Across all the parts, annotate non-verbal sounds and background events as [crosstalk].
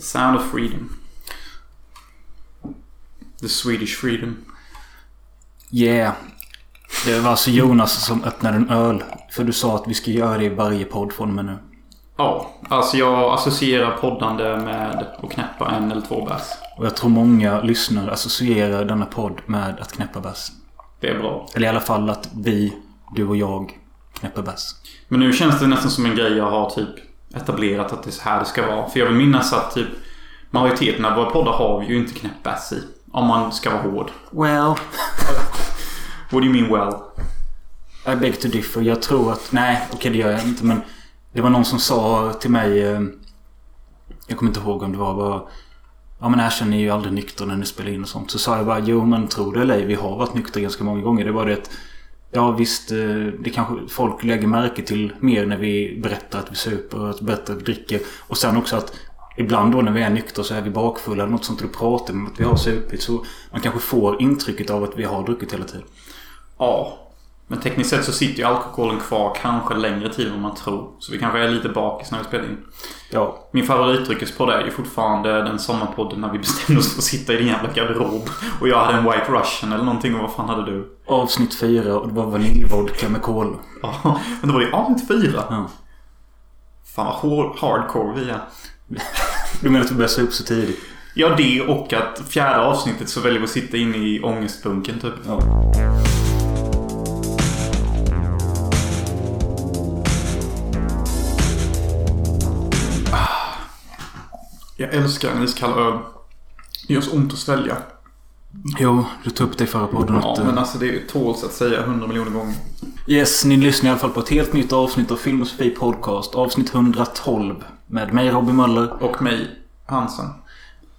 Sound of freedom. The Swedish freedom. Yeah. Det var alltså Jonas som öppnade en öl. För du sa att vi ska göra det i varje podd från och med nu. Ja, alltså jag associerar poddande med att knäppa en eller två bärs. Och jag tror många lyssnare associerar denna podd med att knäppa bärs. Det är bra. Eller i alla fall att vi, du och jag, knäpper bärs. Men nu känns det nästan som en grej jag har typ etablerat att det är så här det ska vara. För jag vill minnas att typ majoriteten av våra poddar har vi ju inte knäppt bärs i. Om man ska vara hård. Well. What do you mean well? I beg to differ. Jag tror att... Nej, okej okay, det gör jag inte men... Det var någon som sa till mig... Eh, jag kommer inte ihåg om det var bara... Ja men erkänn ni är ju aldrig nyktra när ni spelar in och sånt. Så sa jag bara jo men tro det eller ej. Vi har varit nyktra ganska många gånger. Det var det att... Ja visst, eh, det kanske folk lägger märke till mer när vi berättar att vi super och att berättar att vi dricker. Och sen också att ibland då när vi är nyktra så är vi bakfulla eller något sånt och då pratar om att vi har supit. Så man kanske får intrycket av att vi har druckit hela tiden. Ja. Men tekniskt sett så sitter ju alkoholen kvar kanske längre tid än man tror. Så vi kanske är lite bakis när vi spelar in. Ja. Min favoritdryckespodd är ju fortfarande den sommarpodden när vi bestämde oss för att sitta i din jävla garderob. Och jag hade en White Russian eller någonting och vad fan hade du? Avsnitt fyra och det var vaniljvodka med kol. Ja, men då var det avsnitt fyra. Ja. Fan vad hard, hardcore vi är. Du menar att vi började supa så tidigt? Ja, det och att fjärde avsnittet så väljer vi att sitta inne i ångestbunken typ. Ja. Jag älskar en iskall öl. Det gör så ont att svälja. Jo, du tog upp det i förra podden. Ja, eh, men alltså det tåls att säga hundra miljoner gånger. Yes, ni lyssnar i alla fall på ett helt nytt avsnitt av Filmosofi Podcast. Avsnitt 112. Med mig Robin Möller. Och mig, Hansen.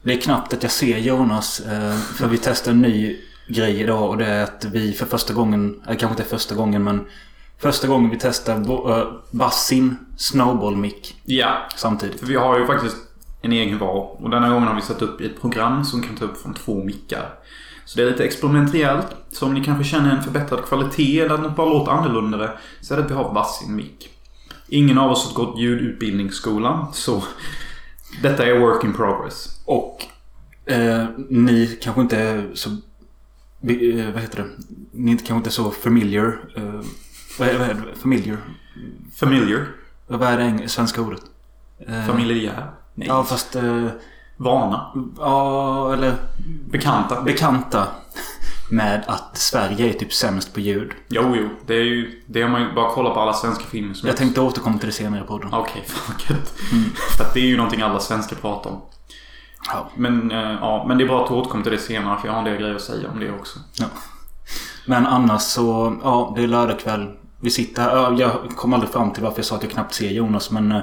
Det är knappt att jag ser Jonas. eh, För vi testar en ny grej idag och det är att vi för första gången, eller kanske inte första gången men Första gången vi testar eh, Bassin Snowball Mic Ja, samtidigt. för vi har ju faktiskt en egen var. Och denna gången har vi satt upp ett program som kan ta upp från två mickar. Så det är lite experimentellt. Så om ni kanske känner en förbättrad kvalitet eller att något bara låter annorlunda så är det att vi har varsin mick. Ingen av oss har gått ljudutbildningsskolan, så detta är work in progress. Och eh, ni kanske inte är så... eh, vad heter det? Ni kanske inte är så familiar. Eh, vad, är, vad är det? Familiar? Familiar. Vad är det svenska ordet? Eh, Familjär. Nej. Ja, fast... Eh, Vana. ja, eller Bekanta. bekanta med att Sverige är typ sämst på ljud. Jo, jo. Det är ju... Det har man ju bara kollat på alla svenska filmer som Jag tänkte återkomma till det senare i podden. Okej, fan vad gött. För att det är ju någonting alla svenskar pratar om. Ja. Men, eh, ja, men det är bra att återkomma till det senare för jag har en del grejer att säga om det också. Men annars så, ja, det är lördag kväll. Vi sitter här. ja, Jag kom aldrig fram till varför jag sa att jag knappt ser Jonas. Men eh,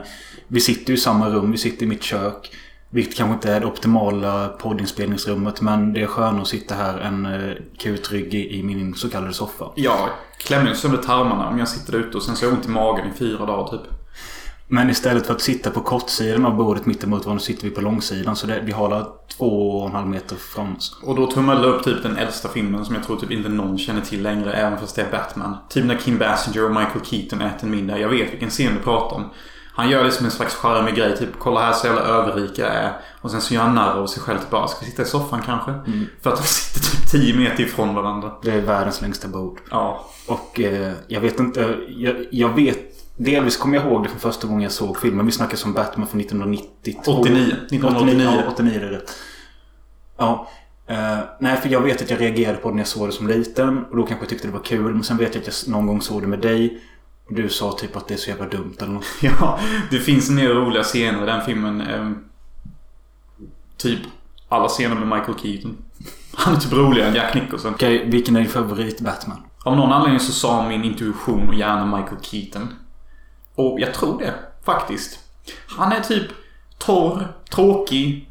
vi sitter ju i samma rum. Vi sitter i mitt kök. Vilket kanske inte är det optimala poddinspelningsrummet. Men det är skönare att sitta här än eh, kutryggig i min så kallade soffa. Jag klämmer sönder tarmarna om jag sitter ute och sen så har jag ont i magen i fyra dagar typ. Men istället för att sitta på kortsidan av bordet mittemot varandra sitter vi på långsidan. Så det, vi har där två och en halv meter från oss. Och då tummade upp typ den äldsta filmen som jag tror typ inte någon känner till längre, även fast det är Batman. Typ när Kim Basinger och Michael Keaton äter en middag. Jag vet vilken scen du pratar om. Han gör det som en slags charmig grej. Typ, kolla här så jävla överrik jag är. Och sen så gör han narr av sig själv. Typ bara, ska vi sitta i soffan kanske? För att de sitter typ 10 meter ifrån varandra. Det är världens längsta bord. Ja. Och eh, jag vet inte. Jag, jag vet. Delvis kommer jag ihåg det från första gången jag såg filmen. Vi snackar som Batman från 1992. 89. 1989. Ja, 89 är det. Ja. Eh, nej, för jag vet att jag reagerade på det när jag såg det som liten. Och då kanske jag tyckte det var kul. Men sen vet jag att jag någon gång såg det med dig. Du sa typ att det är så jävla dumt eller något. [laughs] Ja, det finns en del roliga scener i den filmen. ehm, typ alla scener med Michael Keaton. Han är typ roligare än Jack Nicholson. Okej, vilken är din favorit Batman? Av någon anledning så sa min intuition och gärna Michael Keaton. Och jag tror det, faktiskt. Han är typ torr, tråkig,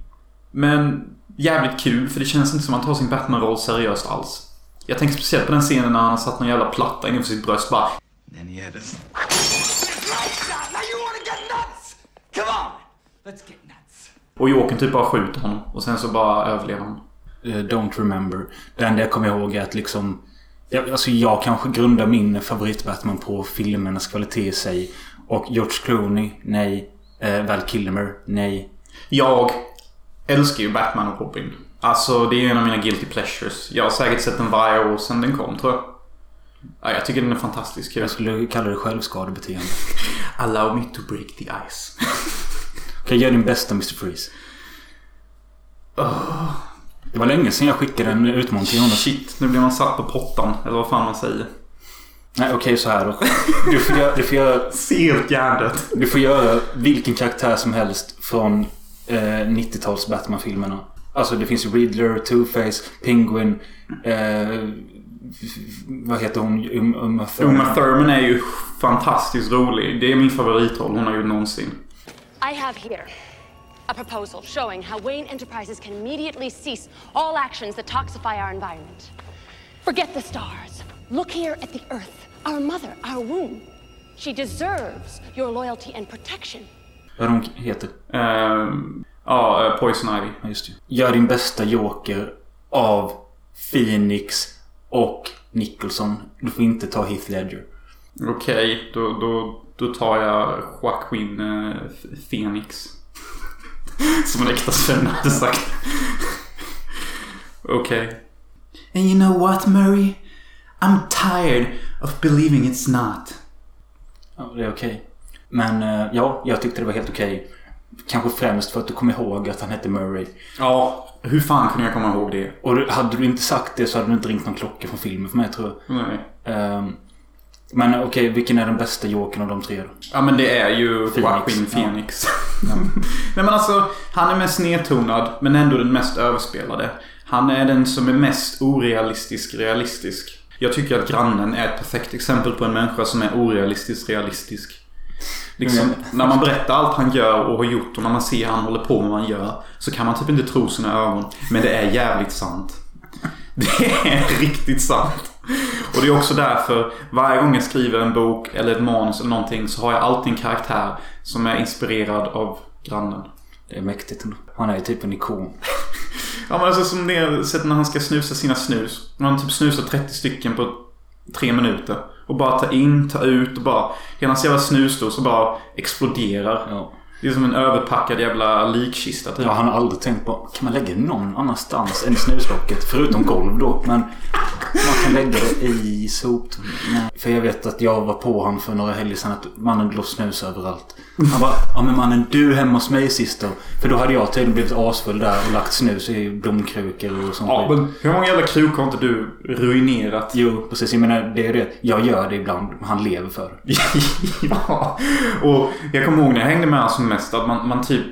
men jävligt kul. För det känns inte som att han tar sin Batman-roll seriöst alls. Jag tänker speciellt på den scenen när han har satt någon jävla platta innanför sitt bröst bara. Then he had us. Lights out! Now you wanna get nuts? Come on! Let's get nuts. Och Jokern typ bara skjuter honom. Och sen så bara överlever han. Eh, don't remember. Det enda jag kommer ihåg är att liksom... Jag, alltså jag kanske grundar min favorit-Batman på filmernas kvalitet i sig. Och George Clooney, nej. Eh, Val Kilmer, nej. Jag älskar ju Batman och Robin. Alltså det är en av mina guilty pleasures. Jag har säkert sett den varje år sedan den kom tror jag. Ja, jag tycker den är fantastisk. Jag skulle kalla det självskadebeteende. [laughs] Allow me to break the ice. Okej, gör din bästa Mr. Freeze. Det var länge sedan jag skickade en utmaning till Jonas. Shit, nu blir man satt på pottan. Eller vad fan man säger. Nej, okej så här då. Du får göra, du får göra, Ser helt hjärndött. du får göra vilken karaktär som helst från eh, 90-tals Batman-filmerna. Alltså det finns Riddler, Two-Face, Penguin. Eh, vad heter hon? Um, Uma Thurman. Uma Thurman är ju fantastiskt rolig. Det är min favoritroll hon har gjort någonsin. I have here a proposal showing how Wayne Enterprises can immediately cease all actions that toxify our environment. Forget the stars. Look here at the earth, our mother, our womb. She deserves your loyalty and protection. Vad hon heter. Ehm, ja, eh, Poison Ivy. Just det. Gör din bästa Joker av Phoenix och Nicholson. Du får inte ta Heath Ledger. Okej, då, då, då tar jag Joaquin eh, Phoenix. [laughs] Som en äkta svenne hade sagt. [laughs] Okej. And you know what Murray? I'm tired of believing it's not. Ja, det är okej. Men eh, ja, jag tyckte det var helt okej. Kanske främst för att du kom ihåg att han hette Murray. Ja, hur fan kunde jag komma ihåg det? Och hade du inte sagt det så hade du inte ringt någon klocka från filmen för mig tror jag. Nej. Ehm, men okej, vilken är den bästa Jokern av de tre då? Ja men det är ju Phoenix, Joaquin ja. Phoenix. [laughs] Nej men alltså, han är mest nedtonad men ändå den mest överspelade. Han är den som är mest orealistisk realistisk. Jag tycker att grannen är ett perfekt exempel på en människa som är orealistiskt realistisk. Liksom, Mm. när man berättar allt han gör och har gjort och när man ser han håller på med vad han gör så kan man typ inte tro sina ögon. Men det är jävligt sant. [laughs] Det är riktigt sant. Och det är också därför varje gång jag skriver en bok eller ett manus eller någonting så har jag alltid en karaktär som är inspirerad av grannen. Det är mäktigt ändå. Han är ju typ en ikon. [laughs] Ja men alltså som det sett när han ska snusa sina snus. När han typ snusar 30 stycken på tre minuter. Och bara ta in, ta ut och bara... Hela hans jävla snusdos bara exploderar. Ja. Det är som en överpackad jävla likkista typ. Ja, han har aldrig tänkt på, kan man lägga någon annanstans än i snuslocket? Förutom golv då. Men man kan lägga det i soptunnan. För jag vet att jag var på honom för några helger sedan att mannen låg snus överallt. Han bara, ja men mannen du hemma hos mig sist då. För då hade jag tydligen blivit asfull där och lagt snus i blomkrukor och sånt Ja, men hur många jävla krukor har inte du ruinerat? Jo, precis. Jag menar, det är det. Jag gör det ibland. Han lever för det. [laughs] ja. Och jag kommer ihåg när jag hängde med honom som mest att man, man typ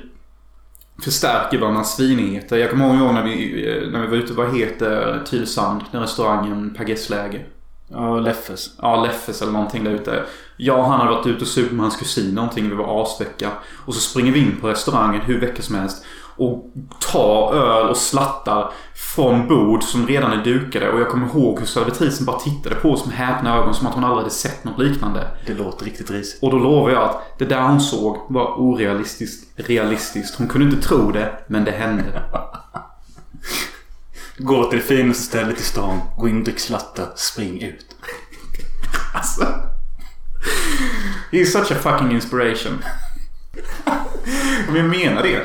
förstärker varandras svinigheter. Jag kommer ihåg när vi, eh, när vi var ute, vad heter Tylösand? Den restaurangen, Per Gessläge. Ja, Leffes. Ja, Leffes eller någonting där ute. Jag och han hade varit ute och supit med hans kusin någonting. Vi var asvecka. Och så springer vi in på restaurangen hur vecka som helst. Och tar öl och slattar från bord som redan är dukade. Och jag kommer ihåg hur servitrisen bara tittade på oss med häpna ögon som att hon aldrig hade sett något liknande. Det låter riktigt risigt. Och då lovar jag att det där hon såg var orealistiskt realistiskt. Hon kunde inte tro det, men det hände. [laughs] Gå till det finaste stället i stan. Gå in, drick slatta, spring ut. [laughs] Alltså. He's such a fucking inspiration. Men jag menar det.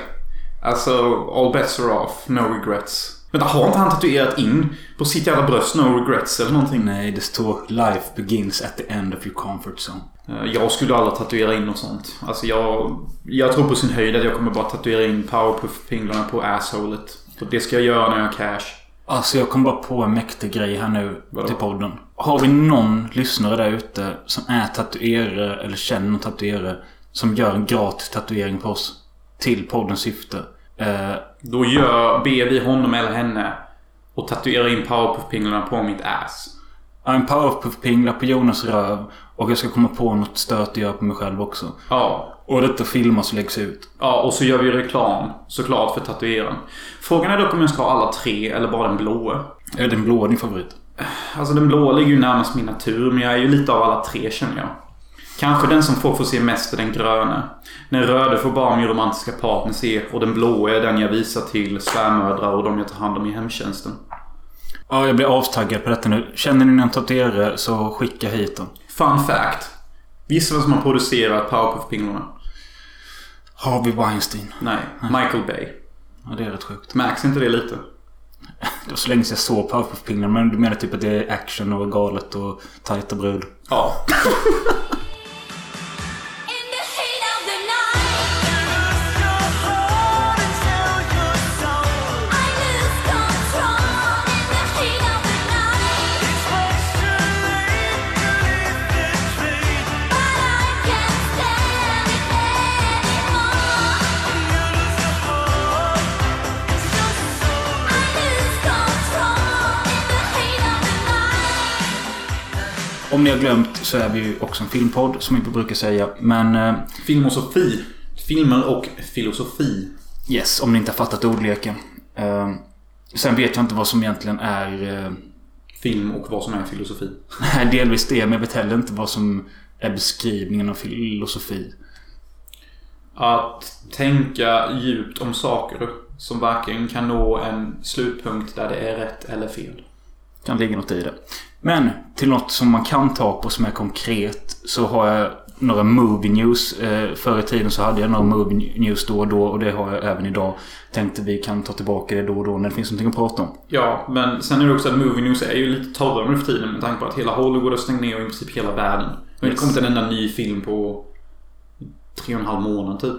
Alltså, all bets are off. No regrets. Vänta, har inte han tatuerat in på sitt jävla bröst no regrets eller någonting? Nej, det står Life begins at the end of your comfort zone. Eh, Jag skulle aldrig tatuera in något sånt. Alltså jag... Jag tror på sin höjd att jag kommer bara tatuera in powerpuff-pinglarna på assholet. Och det ska jag göra när jag har cash. Alltså jag kom bara på en mäktig grej här nu Vadå? till podden. Har vi någon lyssnare där ute som är tatuerare eller känner någon tatuerare som gör en gratis tatuering på oss till poddens syfte? Eh, Då gör, ber vi honom eller henne och tatuera in powerpuff-pinglarna på mitt ass. en powerpuff-pingla på Jonas röv och jag ska komma på något stört att göra på mig själv också. Ja, Och detta filmas och läggs ut. Ja, och så gör vi reklam såklart för tatueraren. Frågan är dock om jag ska ha alla tre eller bara den blåa. Är den blåa din favorit? Alltså den blåa ligger ju närmast min natur, men jag är ju lite av alla tre känner jag. Kanske den som folk får se mest är den gröna. Den röda får bara min romantiska partner se och den blåa är den jag visar till svärmödrar och de jag tar hand om i hemtjänsten. Ja, jag blir avtaggad på detta nu. Känner ni någon tatuerare så skicka hit dem. Fun fact. Gissa vem som har producerat Powerpuff-pinglarna? Harvey Weinstein. Nej, Michael Bay. Ja, det är rätt sjukt. Märks inte det lite? Det var så länge sedan jag såg Powerpuff Penguin. Men du menar typ att det är action och galet och tajta brud? Ja. [laughs] har glömt så är vi ju också en filmpodd som vi brukar säga. Men eh, Filmosofi. Filmer och filosofi. yes, om ni inte har fattat ordleken. Eh, sen vet jag inte vad som egentligen är... Eh, Film och vad som är filosofi. [laughs] nej, delvis det. Men jag vet heller inte vad som är beskrivningen av filosofi. Att tänka djupt om saker som varken kan nå en slutpunkt där det är rätt eller fel. Kan ligga något i det. Men till något som man kan ta på som är konkret så har jag några movie news. Eh, förr i tiden så hade jag några movie news då och då och det har jag även idag. Tänkte vi kan ta tillbaka det då och då när det finns någonting att prata om. Ja, men sen är det också att movie news är ju lite torrare nu för tiden med tanke på att hela Hollywood har stängt ner och i princip hela världen. Det har inte kommit en enda ny film på tre och en halv månad typ.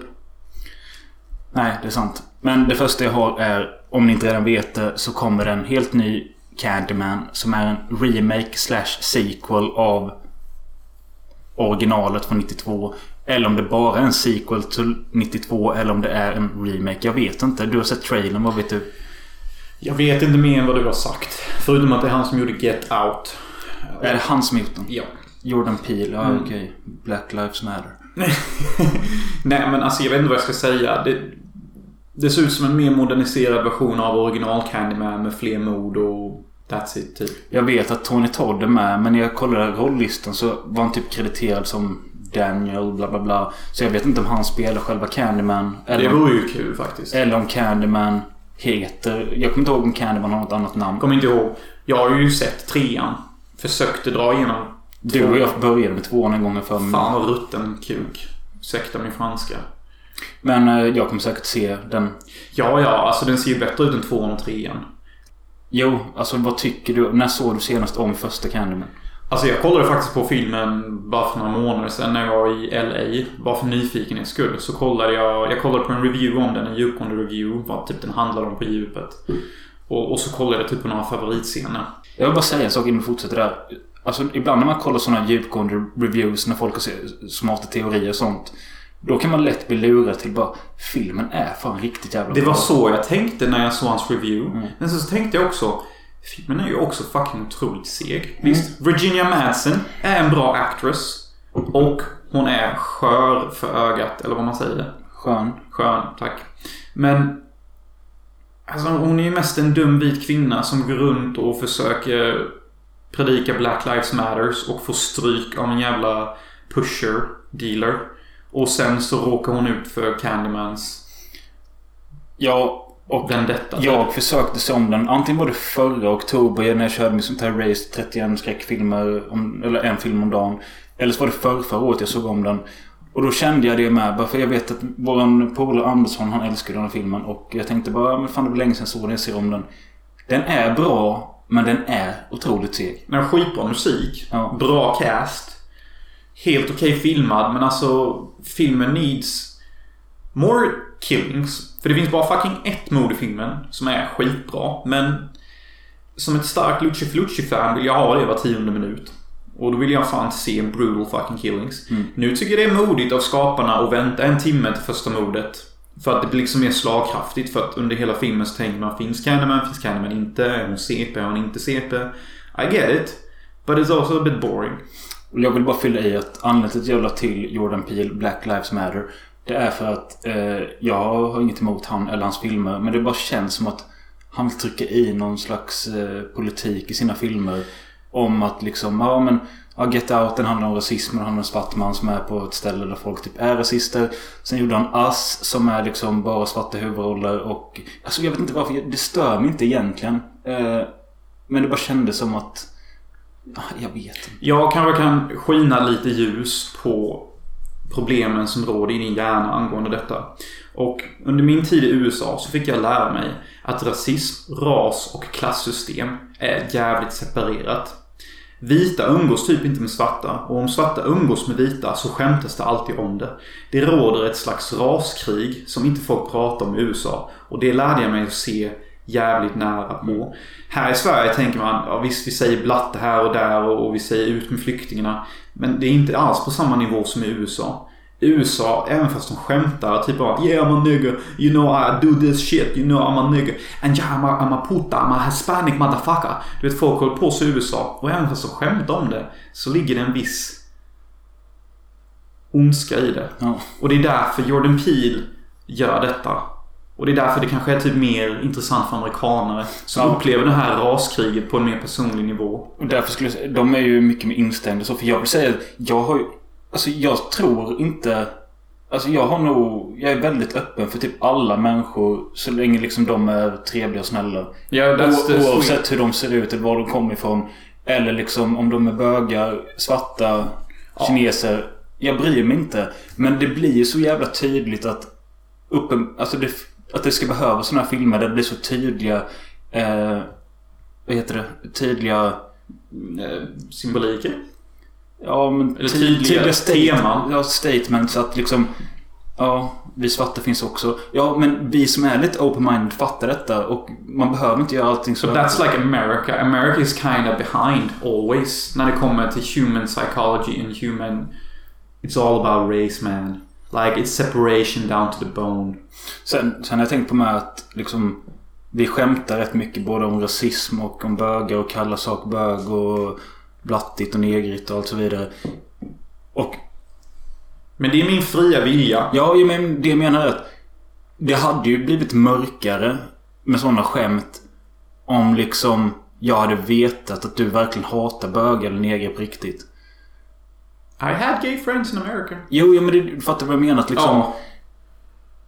Nej, det är sant. Men det första jag har är, om ni inte redan vet det, så kommer en helt ny Candyman som är en remake slash sequel av originalet från 92. Eller om det bara är en sequel till 92 eller om det är en remake. Jag vet inte. Du har sett trailern, vad vet du? Jag vet inte mer än vad du har sagt. Förutom att det är han som gjorde Get Out. Är det han som gjort den? Ja. Jordan Peele, ja Mm. okej. Black Lives Matter. [laughs] Nej men alltså jag vet inte vad jag ska säga. Det, det ser ut som en mer moderniserad version av original Candyman med fler mod och that's it typ. Jag vet att Tony Todd är med, men när jag kollade rollistan så var han typ krediterad som Daniel, bla bla bla. Så jag vet inte om han spelar själva Candyman. Det Eller, vore ju kul faktiskt. eller om Candyman heter... Jag kommer inte ihåg om Candyman har något annat namn. Kommer inte ihåg. Jag har ju sett trean. Försökte dra igenom. Du och jag började med tvåan en gång för mig. Fan vad rutten kuk. Ursäkta min franska. Men eh, jag kommer säkert se den. Ja, ja. Alltså den ser ju bättre ut än tvåan och trean. Jo, alltså vad tycker du? När såg du senast om första Candyman? Alltså jag kollade faktiskt på filmen bara för några månader sedan när jag var i LA. Bara för nyfikenhets skull. Så kollade jag, jag kollade på en review om den. En djupgående review. Vad typ den handlade om på djupet. Och, och så kollade jag typ på några favoritscener. Jag vill bara säga en sak innan vi fortsätter där. Alltså ibland när man kollar sådana djupgående reviews när folk har smarta teorier och sånt. Då kan man lätt bli lurad till bara filmen är fan riktigt jävla Det var bra. så jag tänkte när jag såg hans review. Mm. Men så tänkte jag också Filmen är ju också fucking otroligt seg. Visst, Virginia Madsen är en bra actress. Och hon är skör för ögat, eller vad man säger. Skön. Skön, tack. Men... Alltså hon är ju mest en dum vit kvinna som går runt och försöker predika Black Lives Matters och får stryk av en jävla pusher, dealer. Och sen så råkar hon ut för Candymans Ja, och vendetta. jag försökte se om den. Antingen var det förra oktober när jag körde min sånt här race 31 skräckfilmer. Om, eller en film om dagen. Eller så var det förr, förra året jag såg om den. Och då kände jag det med. Bara för jag vet att våran polare Andersson han älskar den här filmen. Och jag tänkte bara, men fan det var länge sedan jag såg den. Jag ser om den. Den är bra. Men den är otroligt seg. Den har skitbra musik. Ja. Bra cast. Helt okej filmad men alltså filmen needs more killings. För det finns bara fucking ett mord i filmen som är skitbra. Men som ett starkt Luci Felucci-fan vill jag ha det var tionde minut. Och då vill jag fan se brutal fucking killings. Nu tycker jag det är modigt av skaparna att vänta en timme till första mordet. För att det blir liksom mer slagkraftigt. För att under hela filmen så tänker man finns Candyman, finns Candyman inte? Är hon CP, är hon inte CP? I get it. But it's also a bit boring. Och jag vill bara fylla i att anledningen till att jag la till Jordan Peele Black Lives Matter. Det är för att eh, jag har inget emot han eller hans filmer. Men det bara känns som att han vill trycka i någon slags eh, politik i sina filmer. Om att liksom, ja men ja, Get Out den handlar om rasism. Den handlar om en svart man som är på ett ställe där folk typ är rasister. Sen gjorde han Us som är liksom bara svarta huvudroller. Och alltså jag vet inte varför. Det stör mig inte egentligen. Eh, men det bara kändes som att... Ah, jag vet inte. Jag kanske kan skina lite ljus på problemen som råder i din hjärna angående detta. Och under min tid i USA så fick jag lära mig att rasism, ras och klassystem är jävligt separerat. Vita umgås typ inte med svarta och om svarta umgås med vita så skämtas det alltid om det. Det råder ett slags raskrig som inte folk pratar om i USA och det lärde jag mig att se jävligt nära på. Här i Sverige tänker man, ja visst vi säger blatte här och där och, och vi säger ut med flyktingarna. Men det är inte alls på samma nivå som i USA. I USA, även fast de skämtar typ av Yeah I'm a nigger, you know I do this shit, you know I'm a nigger. And yeah I'm a, I'm a puta, I'm a hispanic motherfucker. Du vet folk håller på så i USA. Och även fast de skämtar om det så ligger det en viss ondska i det. Ja. Och det är därför Jordan Peele gör detta. Och det är därför det kanske är typ mer intressant för amerikanare som Ja. upplever det här raskriget på en mer personlig nivå. Och därför skulle jag säga, de är ju mycket mer instämda så. För jag vill säga att jag har ju, alltså jag tror inte, alltså jag har nog, jag är väldigt öppen för typ alla människor så länge liksom de är trevliga och snälla. Ja, O- oavsett hur de ser ut eller var de kommer ifrån. Eller liksom om de är bögar, svarta, kineser. Jag bryr mig inte. Men det blir ju så jävla tydligt att uppen, alltså det, att det ska behövas sådana här filmer där det blir så tydliga eh, vad heter det? Tydliga Eh, symboliker. Ja, men Eller ty- tydliga statement- teman. Ja, statements att liksom... Ja, vi svarta finns också. Ja, men vi som är lite open-minded fattar detta och man behöver inte göra allting så. So that's like America. America is kind of behind always när det kommer till human psychology and human... It's all about race man. Like it's separation down to the bone. Sen, sen har jag tänkt på med att liksom... Vi skämtar rätt mycket både om rasism och om bögar och kalla sak bög och blattigt och negrigt och allt så vidare. Och Men det är min fria vilja. Ja, men det jag menar är att det hade ju blivit mörkare med sådana skämt om liksom jag hade vetat att du verkligen hatar bögar eller negrer på riktigt. I had gay friends in America. Jo, ja, men du fattar vad jag menar. Liksom, Ja.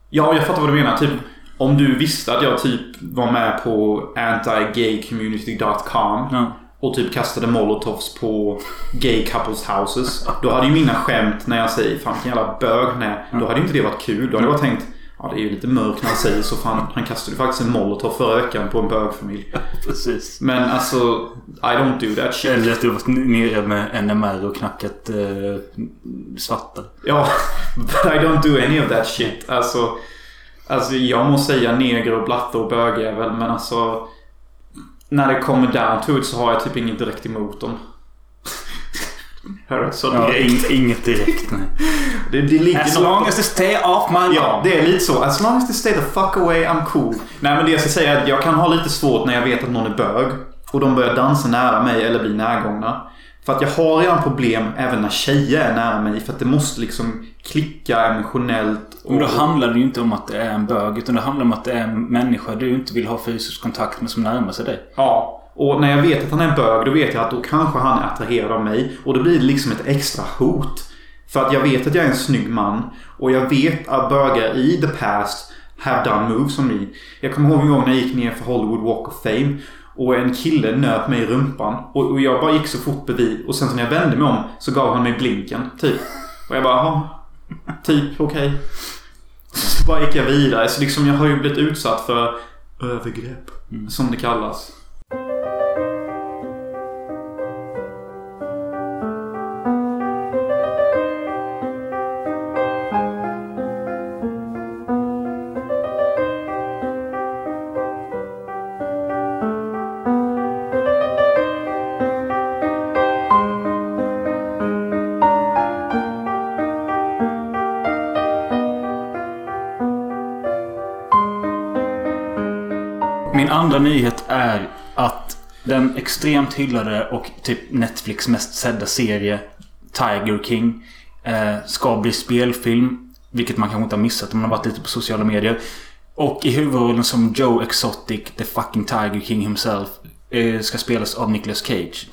Ja, jag fattar vad du menar. Typ, om du visste att jag typ var med på antigaycommunity.com Ja. och typ kastade molotovs på gay couples houses. Då hade ju mina skämt när jag säger fan vilken jävla bög. Då hade ju inte det varit kul. Då hade jag bara tänkt Ja, det är ju lite mörkt när han säger så. Fan, han kastade ju faktiskt en molotov förra veckan på en bögfamilj. [laughs] Precis. Men alltså, I don't do that shit. Eller att du varit nere med NMR och knackat eh, svarta. Ja, but [laughs] I don't do any of that shit. Alltså, alltså jag må säga neger och blatte och bögjävel men alltså när det kommer down to it så har jag typ inget direkt emot dem. Hör så Ja, direkt. in, inget direkt nej. [laughs] Det, det ligger As long as they stay off my. Ja, det är lite så. As long as they stay the fuck away, I'm cool. Nej, men det jag ska säga är att jag kan ha lite svårt när jag vet att någon är bög. Och de börjar dansa nära mig eller bli närgångna. För att jag har redan problem även när tjejer är nära mig. För att det måste liksom klicka emotionellt. Men då handlar det ju inte om att det är en bög. Utan det handlar om att det är en människa du inte vill ha fysisk kontakt med som närmar sig dig. Ja. Och när jag vet att han är bög, då vet jag att då kanske han är attraherad av mig. Och då blir det liksom ett extra hot. För att jag vet att jag är en snygg man. Och jag vet att bögar i the past have done moves on me. Jag kommer ihåg en gång när jag gick ner för Hollywood Walk of Fame. Och en kille nöp mig i rumpan. Och, och jag bara gick så fort bredvid. Och sen så när jag vände mig om så gav han mig blinken. Typ. Och jag bara, jaha. Typ, okej. Så bara gick jag vidare. Så liksom jag har ju blivit utsatt för övergrepp. Som det kallas. Extremt hyllade och typ Netflix mest sedda serie Tiger King eh, ska bli spelfilm. Vilket man kanske inte har missat om man har varit lite på sociala medier. Och i huvudrollen som Joe Exotic, the fucking Tiger King himself, eh, ska spelas av Nicolas Cage.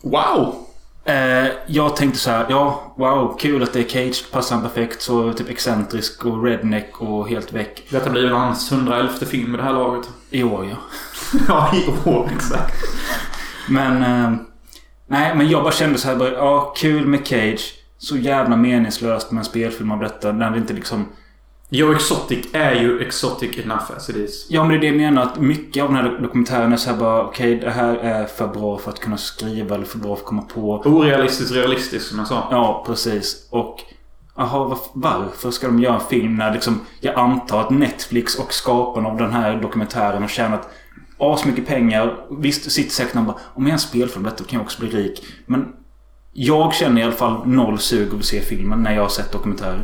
Wow! Eh, jag tänkte så här, ja, wow, kul att det är Cage, passar han perfekt. Så typ excentrisk och redneck och helt väck. Detta blir väl hans 111 film i det här laget. I år ja. [laughs] ja, i år exakt. Men... Eh, nej, men jag bara kände så här bara, ja, kul med Cage. så jävla meningslöst med en spelfilm av detta. När det inte liksom... Joe Exotic är ju exotic enough as it is. Ja, men det är det jag menar. Att mycket av den här dokumentären är så här bara... Okej, det här är för bra för att kunna skriva eller för bra för att komma på. Orealistiskt realistiskt som jag sa. Ja, precis. Och... Jaha, varf- varför ska de göra en film när liksom... Jag antar att Netflix och skaparna av den här dokumentären har tjänat asmycket pengar. Visst sitter säkert någon bara... Om jag gör en spelfilm detta kan jag också bli rik. Men... Jag känner i alla fall noll sug att se filmen när jag har sett dokumentären.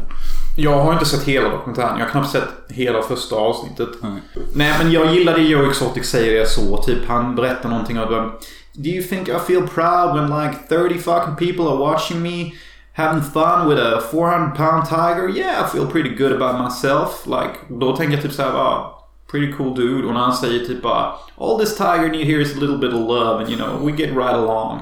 Jag har inte sett hela dokumentären. Jag har knappt sett hela första avsnittet. Nej. Nej, men jag gillar det Joe Exotic säger så. Typ, han berättar någonting om att Do you think I feel proud when like 30 fucking people are watching me? Having fun with a 400 pound tiger? Yeah, I feel pretty good about myself. Like, då tänker jag typ såhär, ah, pretty cool dude. Och när han säger typ bara All this tiger need here is a little bit of love and you know, we get right along.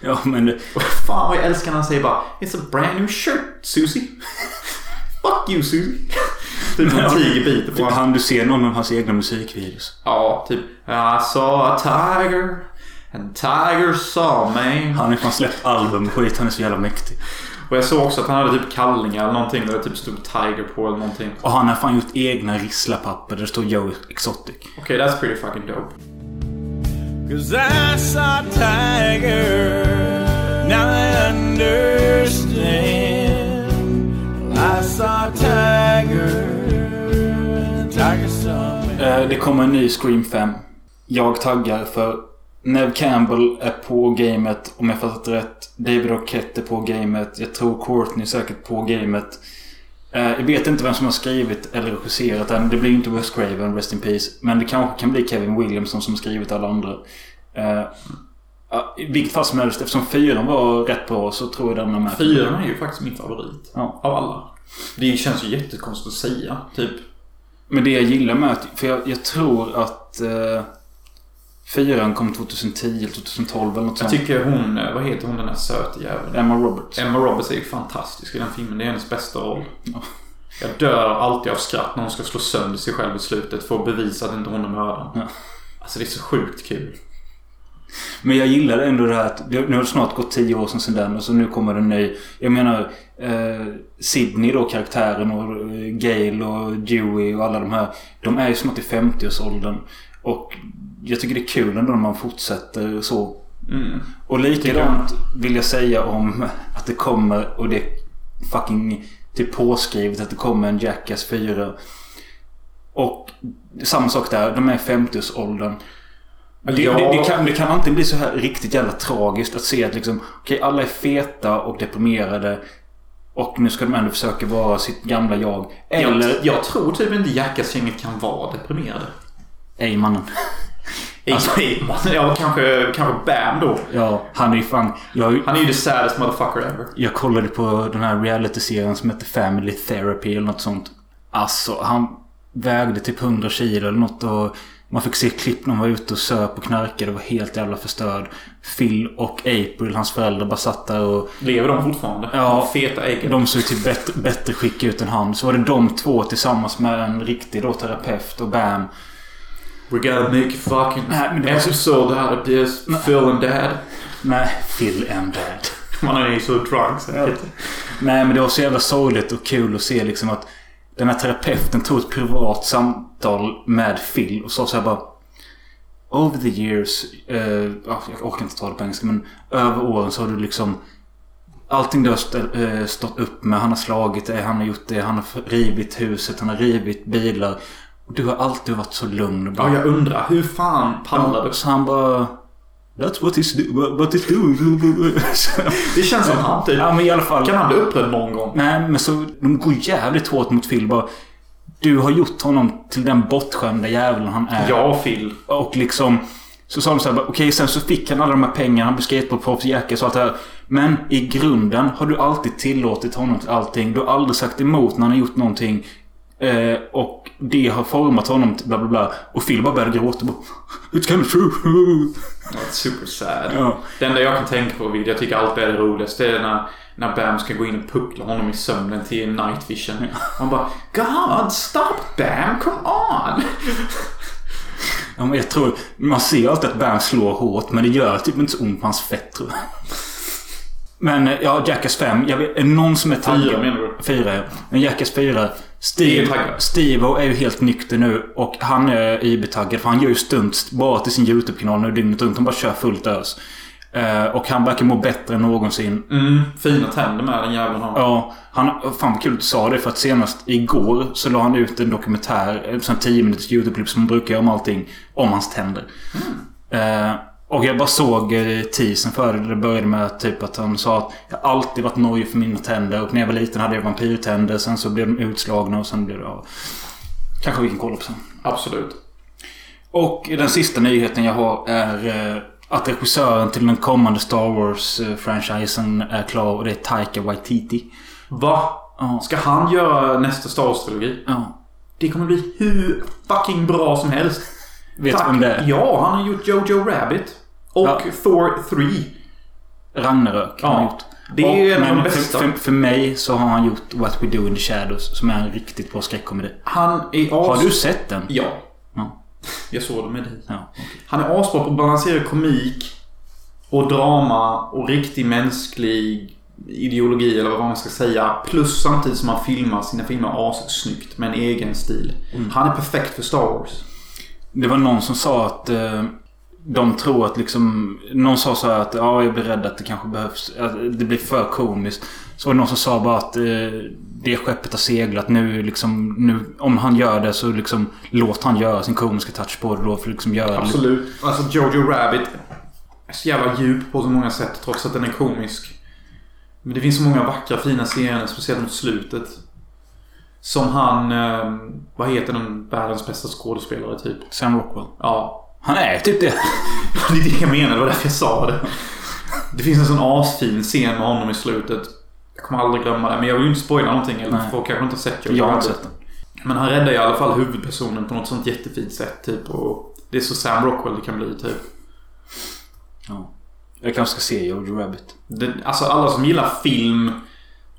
Ja, men... det- Fan vad jag älskar när han säger bara It's a brand new shirt, Susie. [laughs] Fuck you, Susie. typ en på Typ han du ser någon av hans egna musikvideos. Ja, typ I saw a tiger and tiger saw me. Han har fan släppt album skit. Han är så jävla mäktig. Och jag såg också att han hade typ kallingar eller någonting där det typ stod tiger på eller någonting. Och han har fan gjort egna risslapapper där det står Joe Exotic. Okej, that's pretty fucking dope. Cause I saw a tiger, now I understand. I saw a tiger, tiger saw me. Eh, det kommer en ny Scream 5. Jag taggar för Nev Campbell är på gamet om jag fattat rätt. David Arquette är på gamet. Jag tror Courtney är säkert på gamet. Eh, Jag vet inte vem som har skrivit eller regisserat den. Det blir ju inte Wes Craven, Rest in Peace. Men det kanske kan bli Kevin Williamson som har skrivit alla andra. Eh, I vilket fall som helst, eftersom fyran var rätt bra så tror jag den är med. Fyran är ju faktiskt min favorit. Ja. Av alla. Det känns ju jättekonstigt att säga. Typ. Men det jag gillar med att, för jag, jag tror att eh, fyran kom 2010 eller 2012 eller något Jag sånt. tycker hon, eh, vad heter hon den där söta jäveln? Emma Roberts. Emma Roberts är ju fantastisk i den filmen. Det är hennes bästa roll. Ja. Jag dör alltid av skratt när hon ska slå sönder sig själv i slutet för att bevisa att inte hon är mördaren. Ja. Alltså det är så sjukt kul. Men jag gillar ändå det här att nu har det snart gått 10 år sedan, den och så nu kommer det en ny. Jag menar eh, Sydney då karaktären och eh, Gail och Dewey och alla de här. De är ju snart i 50-årsåldern. Och jag tycker det är kul ändå när man fortsätter så. Mm. Och likadant vill jag säga om att det kommer och det fucking typ påskrivet att det kommer en Jackass 4. Och samma sak där, de är i 50-årsåldern. Det, Ja. det, det, kan, det kan antingen bli så här riktigt jävla tragiskt att se att liksom, okej alla är feta och deprimerade. Och nu ska de ändå försöka vara sitt gamla jag. Eller, Jag, jag tror typ inte Jackass-gänget kan vara deprimerade. ej mannen. Alltså, ja, kanske, kanske Bam då. Ja, han är ju fan... Jag, Han är ju the saddest motherfucker ever. Jag kollade på den här reality-serien som heter Family Therapy eller något sånt. Alltså, han vägde typ 100 kilo eller något och man fick se klipp när han var ute och söp och knarkade och var helt jävla förstörd. Phil och April, hans föräldrar, bara satt där och Lever de fortfarande? Ja. De feta äggen. de såg till bättre, bättre skick ut än han. Så var det de två tillsammans med en riktig då terapeut och bam. We gotta make a fucking Nej, men det var så- episode out of this. Phil and Dad. Nej, Phil and Dad. [laughs] Man är ju så drunk säkert. Nej men det var så jävla sorgligt och kul att se liksom att den här terapeuten tog ett privat samtal med Phil och sa så här bara Over the years, ja, jag orkar inte ta det på engelska men över åren så har du liksom Allting du har eh, stått upp med, han har slagit dig, han har gjort det, han har rivit huset, han har rivit bilar. Du har alltid varit så lugn och bara... Ja, jag undrar. Hur fan pallar du? Så han bara... That's what he's, do- what he's doing. [laughs] Det känns som han typ. ja men i alla fall. Kan han bli upprörd någon gång? Nej, men så de går jävligt hårt mot Phil. Bara, du har gjort honom till den bortskämda jäveln han är. Ja, Phil. Och liksom... Så sa de så här, bara, okej sen så fick han alla de här pengarna, han blev skateboardproffs, jackass och allt det här. Men i grunden har du alltid tillåtit honom till allting. Du har aldrig sagt emot när han har gjort någonting. Eh, och det har format honom till bla bla bla. Och Phil bara började gråta. Bara, It's kind of true. Super sad. Ja. Det enda jag kan tänka på, vilket jag tycker alltid är det roligaste, det är när, när Bam ska gå in och puckla honom i sömnen till night vision. Han bara God, stop Bam, come on! Ja, men jag tror... Man ser alltid att Bam slår hårt, men det gör typ inte så ont på hans fett tror jag. Men eh, ja, Jackass 5. Jag vet, är någon som är taggad? Fyra menar du? Fyra, ja. Men Jackass 4. Steve. Steve är ju helt nykter nu och han är IB-taggad för han gör ju stunts bara till sin YouTube-kanal nu dygnet runt. Han bara kör fullt ös. Eh, och han verkar må bättre än någonsin. Mm, fina tänder med den jäveln har. Ja, han, fan kul att du sa det för att senast igår så la han ut en dokumentär, en sån 10 minuters YouTube-klipp som han brukar göra om allting, om hans tänder. Eh, och jag bara såg eh, teasern för det. Det började med typ att han sa att jag alltid varit nojig för mina tänder och när jag var liten hade jag vampyrtänder. Sen så blev de utslagna och sen blev det... Ja, kanske vi kan kolla på sen. Absolut. Och den sista nyheten jag har är eh, att regissören till den kommande Star Wars-franchisen är klar och det är Taika Waititi. Va? Ja. Ska han göra nästa Star Wars-trilogi? Ja. Det kommer bli hur fucking bra som helst. Vet Tack. vem det är? Ja, han har gjort Jojo Rabbit. Och Ja. Thor 3. Ragnarök har han Ja. gjort. Det är ju en av de bästa. För, för, för mig så har han gjort What We Do In The Shadows som är en riktigt bra skräckkomedi. Han är. Har du sett den? Ja. Ja. [laughs] Jag såg det med dig. Ja. Han är asbra på att balansera komik och drama och riktig mänsklig ideologi eller vad man ska säga. Plus samtidigt som han filmar sina filmer assnyggt med en egen stil. Mm. Han är perfekt för Star Wars. Det var någon som sa att eh, de tror att liksom... Någon sa så här att ja, jag blir rädd att det kanske behövs... Att det blir för komiskt. Så var det någon som sa bara att eh, det skeppet har seglat nu liksom... Nu, om han gör det så liksom låt han göra sin komiska touch på det då för liksom göra det. Absolut. Alltså Jojo Rabbit är så jävla djup på så många sätt trots att den är komisk. Men det finns så många vackra fina scener, speciellt mot slutet. Som han... Eh, vad heter den världens bästa skådespelare typ? Sam Rockwell. Ja. Han är typ det. [laughs] Det är det jag menar, det var därför jag sa det. Det finns en sån asfin scen med honom i slutet. Jag kommer aldrig glömma det, men jag vill ju inte spoila någonting. Eller folk kanske inte har sett Jojo Jag har inte sett den. Men han räddar i alla fall huvudpersonen på något sånt jättefint sätt typ. Och det är så Sam Rockwell det kan bli typ. Ja. Jag kanske ska se Jojo Rabbit. Det, alltså alla som gillar film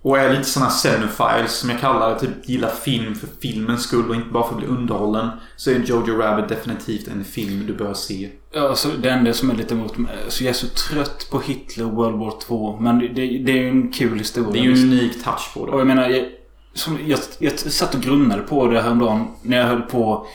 och är lite såna cinephiles som jag kallar det. Typ gillar film för filmens skull och inte bara för att bli underhållen. Så är Jojo Rabbit definitivt en film du bör se. Ja, Alltså, det enda som är lite emot mig... Så jag är så trött på Hitler och World War 2. Men det, det, är ju en kul historia. Det är ju en unik touch på Och det. jag menar, jag, som, jag, jag satt och grunnade på det häromdagen när jag höll på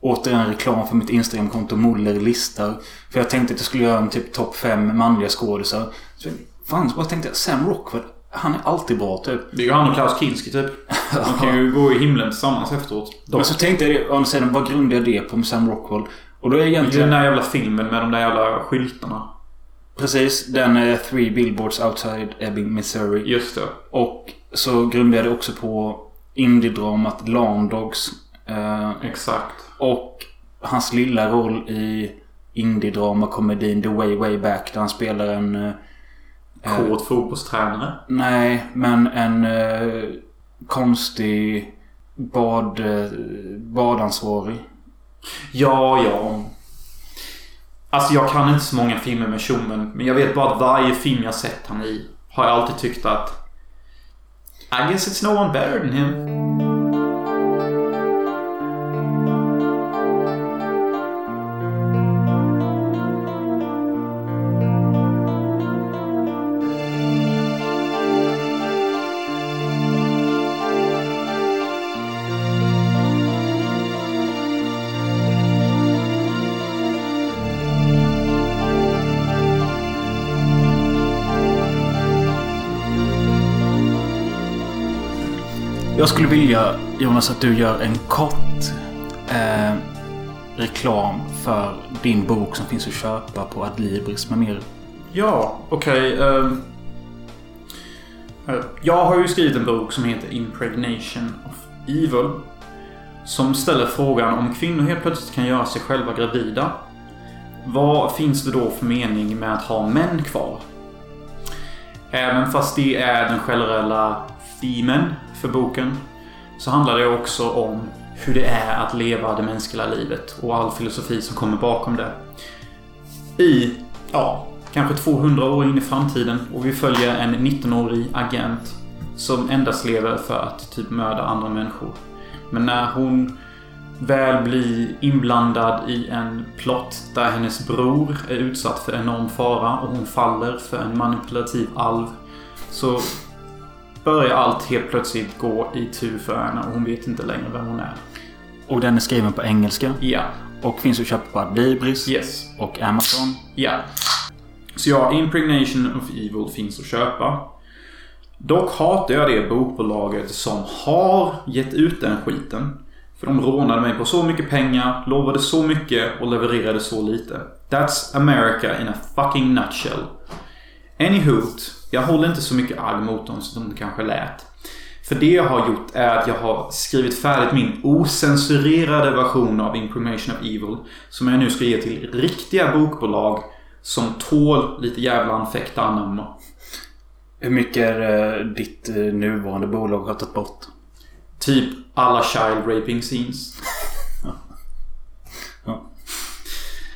återigen reklam för mitt Instagramkonto Muller listar. För jag tänkte att jag skulle göra en typ topp 5 manliga skådisar. Så fan, så bara tänkte jag Sam Rockwell, han är alltid bra typ. Det är ju han och Klaus Kinski typ. De kan ju gå i himlen tillsammans efteråt. Men så tänkte jag å andra sidan, vad grundade jag det på med Sam Rockwell? Och då är den egentligen... där jävla filmen med de där jävla skyltarna. Precis, den är Three Billboards Outside Ebbing, Missouri. Just det. Och så grundade jag det också på indie-dramat Lawn Dogs. Eh, Exakt. och hans lilla roll i indie-drama-komedin The Way Way Back där han spelar en... eh, Kåt fotbollstränare. nej, men en eh, konstig bad, eh, badansvarig. Ja, ja. Alltså jag kan inte så många filmer med tjommen. Men jag vet bara att varje film jag sett han i har jag alltid tyckt att I guess it's no one better than him. Jag skulle vilja, Jonas, att du gör en kort eh, reklam för din bok som finns att köpa på Adlibris med mer. Ja, okej. Okay, Eh, jag har ju skrivit en bok som heter Impregnation of Evil. Som ställer frågan om kvinnor helt plötsligt kan göra sig själva gravida. Vad finns det då för mening med att ha män kvar? Även fast det är den generella themen för boken så handlar det också om hur det är att leva det mänskliga livet och all filosofi som kommer bakom det. I, ja, kanske 200 år in i framtiden och vi följer en 19-årig agent som endast lever för att typ mörda andra människor. Men när hon väl blir inblandad i en plott där hennes bror är utsatt för enorm fara och hon faller för en manipulativ alv. Så börjar allt helt plötsligt gå i tur för henne och hon vet inte längre vem hon är. Och den är skriven på engelska. Ja. Och finns att köpa på Adlibris. Yes. Och Amazon. Ja. Så ja, Impregnation of Evil finns att köpa. Dock hatar jag det bokbolaget som har gett ut den skiten. För de rånade mig på så mycket pengar, lovade så mycket och levererade så lite. That's America in a fucking nutshell. Anyhoot, jag håller inte så mycket agg mot dem som det kanske lät. För det jag har gjort är att jag har skrivit färdigt min osensurerade version av Impregnation of Evil. Som jag nu ska ge till riktiga bokbolag som tål lite jävla anfäkta anamma. Hur mycket är det ditt eh, nuvarande bolag har tagit bort? Typ alla child raping scenes. [laughs] Ja.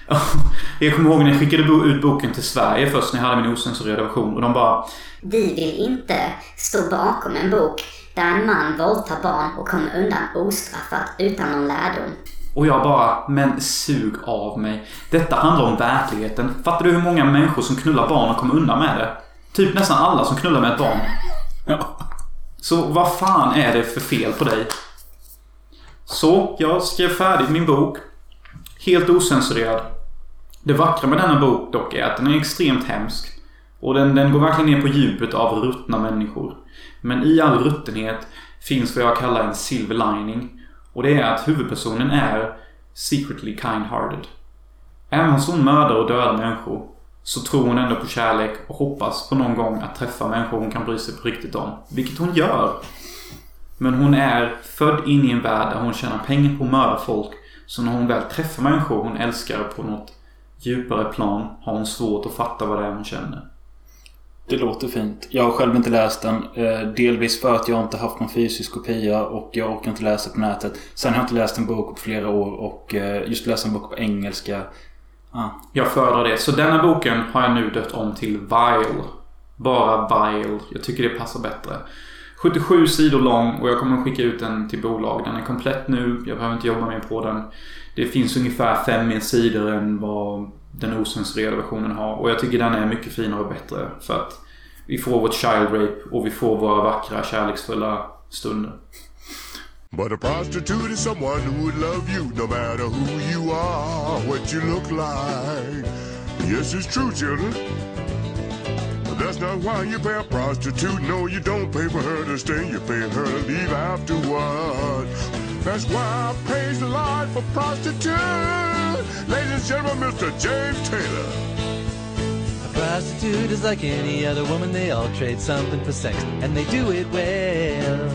[laughs] Jag kommer ihåg när jag skickade ut boken till Sverige först när jag hade min osensurerade version. Och de bara Vi vill inte stå bakom en bok där en man våldtar barn och kommer undan ostraffat utan någon lärdom. Och jag bara, men sug av mig. Detta handlar om verkligheten. Fattar du hur många människor som knullar barn och kommer undan med det? Typ nästan alla som knullar med ett barn. Ja. Så vad fan är det för fel på dig? Så, jag skrev färdigt min bok. Helt osensurerad. Det vackra med denna bok dock är att den är extremt hemsk. Och den, den går verkligen ner på djupet av ruttna människor. Men i all ruttenhet finns vad jag kallar en silver lining. Och det är att huvudpersonen är secretly kind-hearted. Även om hon mördar och dödar människor så tror hon ändå på kärlek och hoppas på någon gång att träffa människor hon kan bry sig på riktigt om. Vilket hon gör. Men hon är född in i en värld där hon tjänar pengar på att mörda folk. Så när hon väl träffar människor hon älskar på något djupare plan har hon svårt att fatta vad det är hon känner. Det låter fint. Jag har själv inte läst den. Eh, delvis för att jag inte haft någon fysisk kopia och jag orkar inte läsa på nätet. Sen har jag inte läst en bok på flera år och eh, just läsa en bok på engelska. Ah. Jag föredrar det. Så denna boken har jag nu döpt om till Vile. Bara Vile. Jag tycker det passar bättre. 77 sidor lång och jag kommer att skicka ut den till bolag. Den är komplett nu. Jag behöver inte jobba mer på den. Det finns ungefär fem mer sidor än vad den osensurerade versionen har. Och jag tycker den är mycket finare och bättre. För att vi får vårt child rape och vi får våra vackra kärleksfulla stunder. But a prostitute is someone who would love you no matter who you are, what you look like. Yes, it's true, children. But that's not why you pay a prostitute. No, you don't pay for her to stay. You pay her to leave afterward. That's why I praise the Lord for prostitute. Ladies and gentlemen, Mr. James Taylor. A prostitute is like any other woman. They all trade something for sex, and they do it well.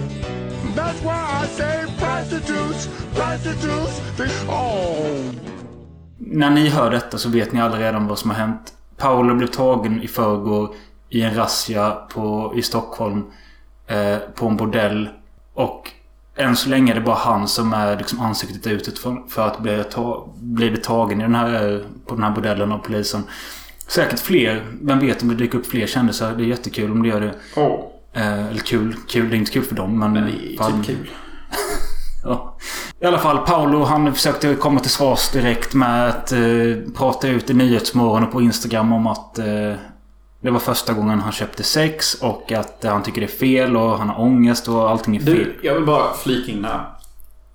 That's why I say prostitutes, prostitutes. They, oh. När ni hör detta så vet ni alla redan vad som har hänt. Paolo blev tagen i förrgår i en razzia på, i Stockholm. Eh, på en bordell. Och än så länge är det bara han som är liksom ansiktet utåt för, för att bli, ta, bli tagen i den här, på den här bordellen av polisen. Säkert fler. Vem vet om det dyker upp fler kändisar. Det är jättekul om det gör det. Åh, Eh, eller kul. Kul. Det är inte kul för dem men... men det är fan. typ kul. [laughs] Ja. I alla fall, Paolo han försökte komma till svars direkt med att eh, prata ut i Nyhetsmorgon och på Instagram om att eh, det var första gången han köpte sex och att han tycker det är fel och han har ångest och allting är fel. Du, jag vill bara flika in här.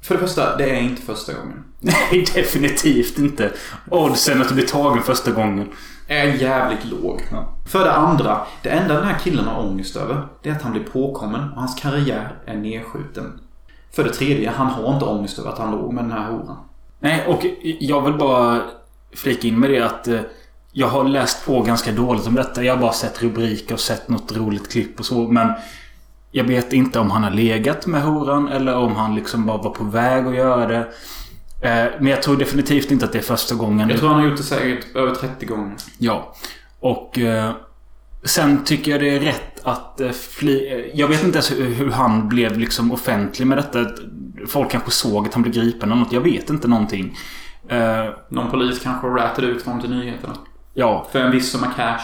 För det första, det är inte första gången. [laughs] Nej, definitivt inte. Oddsen att du blir tagen första gången. är jävligt låg. Ja. För det andra, det enda den här killen har ångest över, det är att han blir påkommen och hans karriär är nedskjuten. För det tredje, han har inte ångest över att han låg med den här horan. Nej, och jag vill bara flika in med det att eh, jag har läst på ganska dåligt om detta. Jag har bara sett rubriker och sett något roligt klipp och så. Men jag vet inte om han har legat med horan eller om han liksom bara var på väg att göra det. Eh, Men jag tror definitivt inte att det är första gången. Jag tror han har gjort det säkert över 30 gånger. Ja. Och eh, sen tycker jag det är rätt att eh, fly... Jag vet inte ens hur, han blev liksom offentlig med detta. Folk kanske såg att han blev gripen eller något. Jag vet inte någonting. Någon polis kanske ratade ut honom till nyheterna. Ja, För en viss summa cash.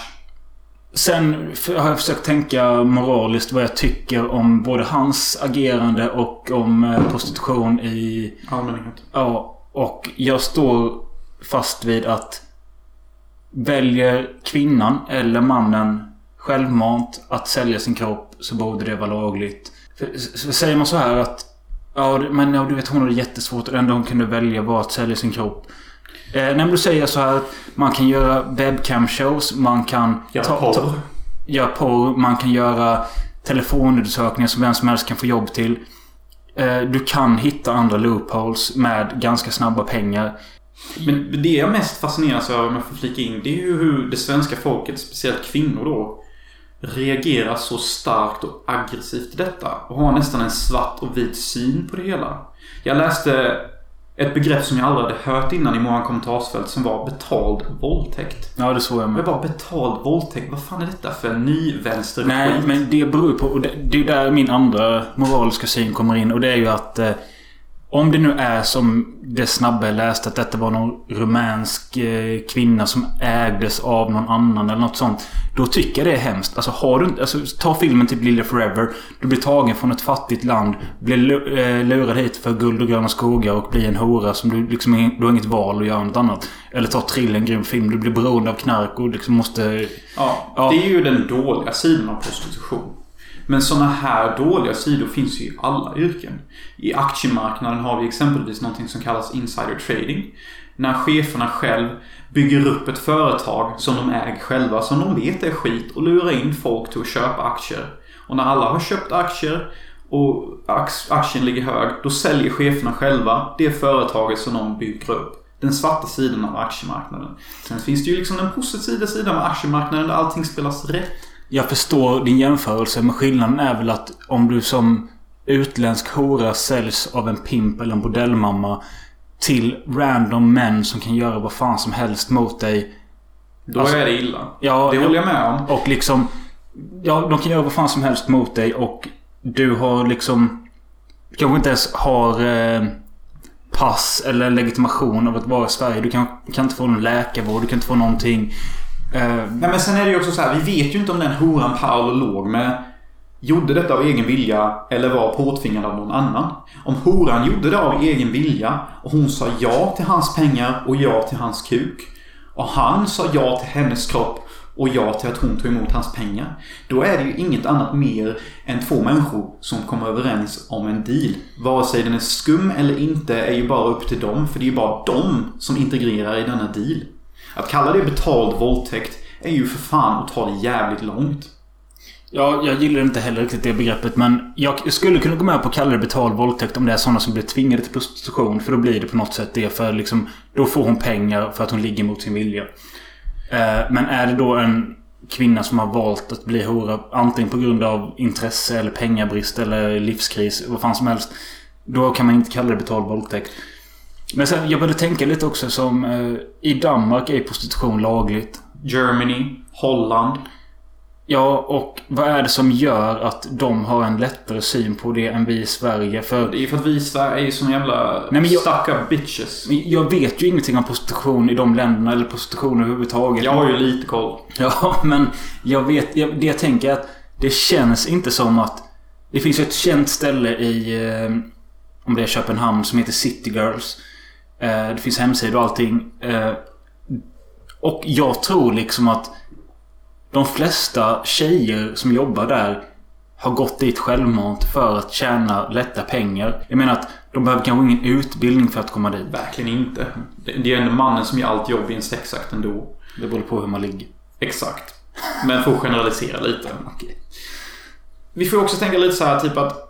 Sen har jag försökt tänka moraliskt vad jag tycker om både hans agerande och om eh, prostitution i... Allmänhet. Ja, och jag står fast vid att väljer kvinnan eller mannen självmant att sälja sin kropp så borde det vara lagligt. För, s- säger man så här att Ja, men ja, du vet hon hade jättesvårt och det enda hon kunde välja var att sälja sin kropp. Eh, men då säger så här att man kan göra webcam-shows, man kan... Göra ta- porr. ta- Göra porr, man kan göra telefonundersökningar som vem som helst kan få jobb till. Eh, du kan hitta andra loopholes med ganska snabba pengar. Men det jag mest fascineras över, om jag får flika in, det är ju hur det svenska folket, speciellt kvinnor då, reagerar så starkt och aggressivt i detta. Och har nästan en svart och vit syn på det hela. Jag läste ett begrepp som jag aldrig hade hört innan i många kommentarsfält som var betald våldtäkt. Ja, det såg jag Men med. bara betald våldtäkt, vad fan är detta för en ny vänster Nej, men det beror på... Det, det är där min andra moraliska syn kommer in. Och det är ju att... Om det nu är som det snabba jag läste att detta var någon rumänsk eh, kvinna som ägdes av någon annan eller något sånt. Då tycker jag det är hemskt. Alltså har du. Alltså, ta filmen typ Lilja Forever. Du blir tagen från ett fattigt land. Blir eh, lurad hit för guld och gröna skogar och blir en hora som du liksom... Du har inget val att göra något annat. Eller ta Trill, en grym film. Du blir beroende av knark och liksom måste... Ja, Ja. det är ju den dåliga sidan av prostitution. Men sådana här dåliga sidor finns ju i alla yrken. I aktiemarknaden har vi exempelvis någonting som kallas insider trading. När cheferna själv bygger upp ett företag som de äger själva, som de vet är skit och lurar in folk till att köpa aktier. Och när alla har köpt aktier och aktien ligger hög, då säljer cheferna själva det företaget som de bygger upp. Den svarta sidan av aktiemarknaden. Sen finns det ju liksom den positiva sidan av aktiemarknaden där allting spelas rätt. Jag förstår din jämförelse, men skillnaden är väl att om du som utländsk hora säljs av en pimp eller en bordellmamma till random män som kan göra vad fan som helst mot dig. Då Alltså- är det illa. Ja, det håller jag med om. Och liksom... Ja, de kan göra vad fan som helst mot dig och du har liksom... Du kanske inte ens har eh, pass eller legitimation av att vara i Sverige. Du kan, kan inte få någon läkarvård, du kan inte få någonting. Ehm. Nej, men sen är det ju också så här, vi vet ju inte om den horan Paolo låg med gjorde detta av egen vilja eller var påtvingad av någon annan. Om horan gjorde det av egen vilja och hon sa ja till hans pengar och ja till hans kuk. Och han sa ja till hennes kropp och ja till att hon tog emot hans pengar. Då är det ju inget annat mer än två människor som kommer överens om en deal. Vare sig den är skum eller inte är ju bara upp till dem. För det är ju bara de som integrerar i denna deal. Att kalla det betald våldtäkt är ju för fan att ta det jävligt långt. Ja, jag gillar inte heller riktigt det begreppet men jag skulle kunna gå med på att kalla det betald våldtäkt om det är sådana som blir tvingade till prostitution. För då blir det på något sätt det för liksom... Då får hon pengar för att hon ligger mot sin vilja. Eh, men är det då en kvinna som har valt att bli hora antingen på grund av intresse eller pengabrist eller livskris, vad fan som helst. Då kan man inte kalla det betald våldtäkt. Men sen, jag började tänka lite också som... Eh, I Danmark är prostitution lagligt. Germany, Holland. Ja, och vad är det som gör att de har en lättare syn på det än vi i Sverige? För Det är ju för att vi i Sverige är ju såna jävla Nej, men jag- stuck-up bitches. jag vet ju ingenting om prostitution i de länderna, eller prostitution överhuvudtaget. Jag har ju lite koll. Ja, men jag vet... Jag, det jag tänker är att det känns inte som att... Det finns ju ett känt ställe i... Eh, om det är Köpenhamn som heter City Girls. Eh, det finns hemsidor och allting. Eh, och jag tror liksom att de flesta tjejer som jobbar där har gått dit självmant för att tjäna lätta pengar. Jag menar att de behöver kanske ingen utbildning för att komma dit. Verkligen inte. Det är ändå mannen som gör allt jobb i en sexakt ändå. Det beror på hur man ligger. Exakt. Men får generalisera lite. [laughs] Vi får också tänka lite så här typ att...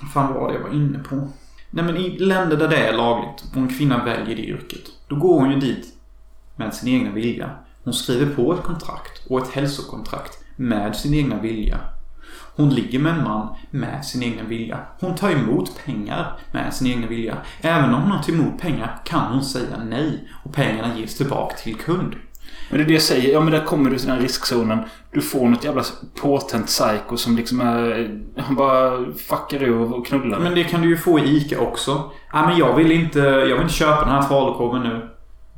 Vad fan var det jag var inne på? Nej men i länder där det är lagligt och en kvinna väljer det yrket. Då går hon ju dit med sin egna vilja. Hon skriver på ett kontrakt och ett hälsokontrakt med sin egna vilja. Hon ligger med en man med sin egna vilja. Hon tar emot pengar med sin egna vilja. Även om hon har tagit emot pengar kan hon säga nej och pengarna ges tillbaka till kund. Men det är det jag säger. Ja men där kommer du till den här riskzonen. Du får något jävla påtänt psycho som liksom är... Han bara fuckar ur och knullar. Men det kan du ju få i ICA också. Nej men jag vill inte, jag vill inte köpa den här falukorven nu.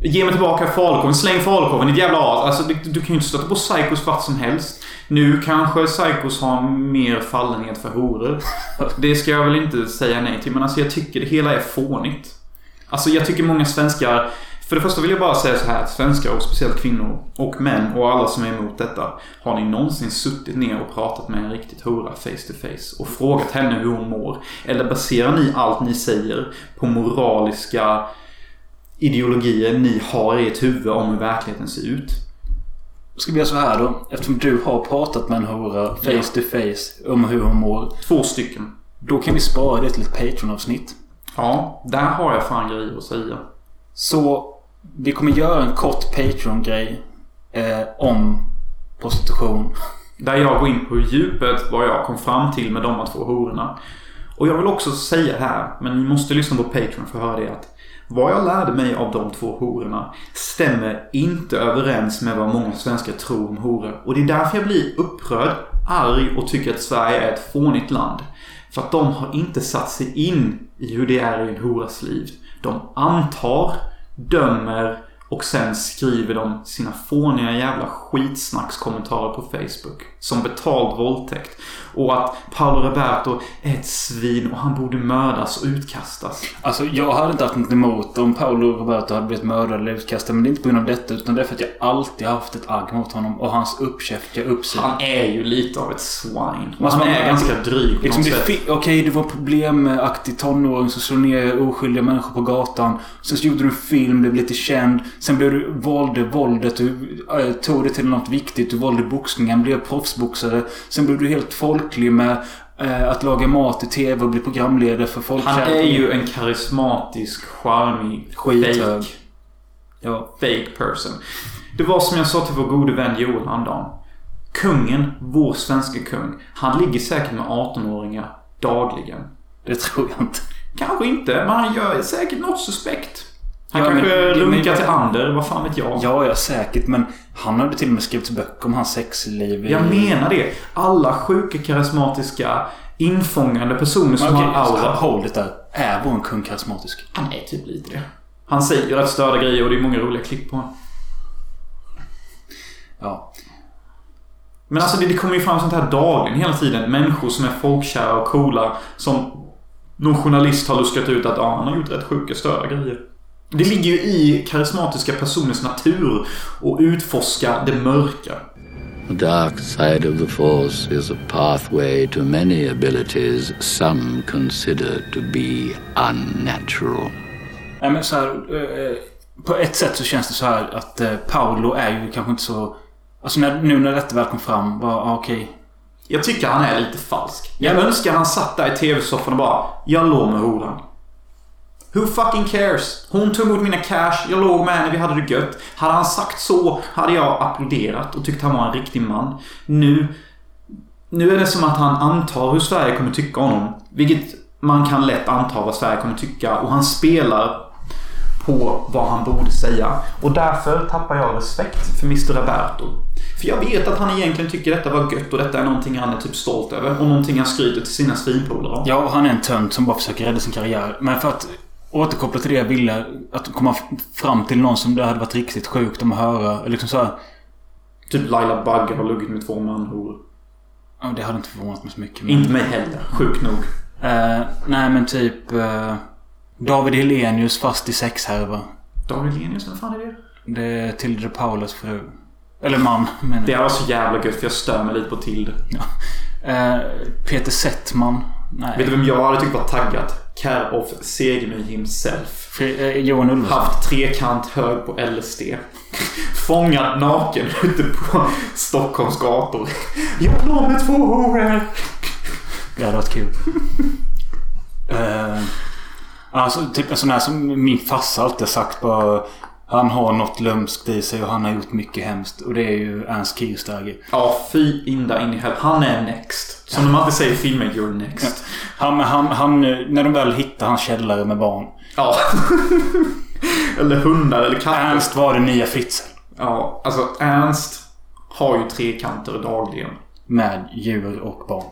Ge mig tillbaka falukorven. Släng falukorven ditt jävla as. Alltså du, du kan ju inte stöta på psykos vart som helst. Nu kanske psykos har mer fallenhet för horor. [laughs] Det ska jag väl inte säga nej till. Men alltså jag tycker det hela är fånigt. Alltså jag tycker många svenskar... För det första vill jag bara säga så här. att Svenskar och speciellt kvinnor och män och alla som är emot detta. Har ni någonsin suttit ner och pratat med en riktigt hora face to face och frågat henne hur hon mår? Eller baserar ni allt ni säger på moraliska ideologier ni har i ert huvud om hur verkligheten ser ut? Ska vi göra så här då? Eftersom du har pratat med en hora face Ja. to face om hur hon mår. Två stycken. Då kan vi spara det till ett Patreon-avsnitt. Ja, där har jag fan grejer att säga. Så vi kommer göra en kort Patreon-grej eh, om prostitution. Där jag går in på djupet vad jag kom fram till med de här två hororna. Och jag vill också säga här, men ni måste lyssna på Patreon för att höra det att vad jag lärde mig av de två hororna stämmer inte överens med vad många svenskar tror om horor. Och det är därför jag blir upprörd, arg och tycker att Sverige är ett fånigt land. För att de har inte satt sig in i hur det är i en horas liv. De antar, dömer och sen skriver de sina fåniga jävla skitsnackskommentarer på Facebook. Som betald våldtäkt. Och att Paolo Roberto är ett svin och han borde mördas och utkastas. Alltså jag hade inte haft något emot om Paolo Roberto hade blivit mördad eller utkastad. Men det är inte på grund av detta utan det är för att jag alltid haft ett agg mot honom. Och hans uppkäftiga uppsyn. Han är ju lite av ett swine. Alltså, han är ganska dryg på Liksom något sätt. Okej, du var problemaktig tonåring som slog ner oskyldiga människor på gatan. Sen så gjorde du en film, blev lite känd. Sen blev du, valde våldet, du äh, tog det till något viktigt. Du valde boxningen, blev proffsboxare. Sen blev du helt folklig med äh, att laga mat i TV och bli programledare för folk. Han är ju en karismatisk, charmig, Skithög. fake, Ja. fake person. Det var som jag sa till vår gode vän Joel häromdagen. Kungen, vår svenska kung, han ligger säkert med 18-åringar dagligen. Det tror jag inte. Kanske inte, men han gör säkert något suspekt. Han Ja, kanske men- runkar till Ander, vad fan vet jag. Ja, ja, säkert. Men han hade till och med skrivit böcker om hans sexliv. i- Jag menar det. Alla sjuka, karismatiska, infångande personer som Men har aura. hold it där. Är vår kung karismatisk? Han är typ lite det. Han säger ju rätt störda grejer och det är många roliga klipp på honom. Ja. Men alltså det, det kommer ju fram sånt här dagligen hela tiden. Människor som är folkkära och coola. Som någon journalist har luskat ut att ja, han har gjort rätt sjuka störda grejer. Det ligger ju i karismatiska personers natur att utforska det mörka. The dark side of the Force is a pathway to many abilities some consider to be unnatural. Nej men så här, eh, På ett sätt så känns det så här att eh, Paolo är ju kanske inte så... Alltså när, nu när detta väl kom fram, var ah, okej. Jag tycker han är lite falsk. Jag önskar han satt där i tv-soffan och bara Jag låg med horan. Who fucking cares? Hon tog emot mina cash, jag låg med henne, vi hade det gött. Hade han sagt så hade jag applåderat och tyckt han var en riktig man. Nu... Nu är det som att han antar hur Sverige kommer tycka om honom. Vilket man kan lätt anta vad Sverige kommer tycka. Och han spelar på vad han borde säga. Och därför tappar jag respekt för Mr. Roberto. För jag vet att han egentligen tycker detta var gött och detta är någonting han är typ stolt över. Och någonting han skryter till sina svinpolare om. Ja, han är en tönt som bara försöker rädda sin karriär. Men för att återkoppla till det jag ville. Att komma fram till någon som det hade varit riktigt sjukt om att höra. Liksom så här, Typ Laila Bagge har luggit med två manhoror. ja, det hade inte förvånat mig så mycket. men- Inte mig heller. Sjukt nog. Eh, nej men typ... eh, David Helenius fast i sexhärva. David Lenius, vem fan är det? Det är Tilde de Paulas fru. Eller man, [laughs] menar Det var så jävla gött för jag stör mig lite på Tilde. Eh, Peter Settman. Nej. Vet du vem jag hade tyckt var taggat? Care of Segemyhr himself. Fre- eh, Johan Ulveson. Haft trekant hög på LSD. Fångad naken ute på Stockholms gator. Jag låg med två horor. Det hade varit kul. uh, [laughs] alltså typ en sån här som min farsa alltid sagt bara. Han har något lömskt i sig och han har gjort mycket hemskt. Och det är ju Ernst Kirchsteiger. Ja, fy inda in i helvete. Han är next. Som de alltid säger i filmer, you're next. Han, men han, han, när de väl hittar hans källare med barn. Ja. [laughs] eller hundar eller katter. Ernst var det nya Fritzl. Ja, alltså Ernst har ju trekanter dagligen. Med djur och barn.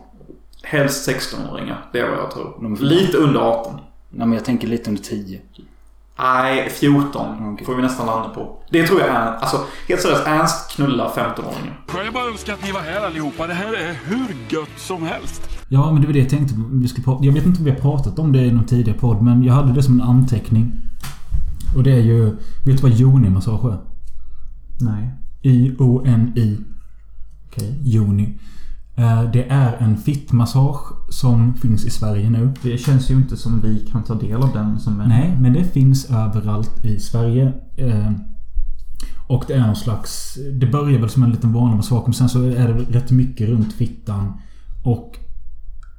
Helst 16-åringar. Det är vad jag tror. Lite under 18. Nej men jag tänker lite under 10. Nej, 14 får vi nästan landa på. Det tror jag är... Alltså, helt seriöst. Ernst knullar 15-åringar. Jag bara önskar att ni var här allihopa. Det här är hur gött som helst. Ja, men det var det jag tänkte vi skulle prata Jag vet inte om vi har pratat om det i någon tidigare podd, men jag hade det som en anteckning. Och det är ju... Vet du vad Joni-massage är? Nej. I-O-N-I. Okej, Joni. Eh, Det är en fittmassage som finns i Sverige nu. Det känns ju inte som vi kan ta del av den som en... Nej, men det finns överallt i Sverige. Eh, Och det är någon slags... Det börjar väl som en liten vanlig massage, men sen så är det rätt mycket runt fittan. Och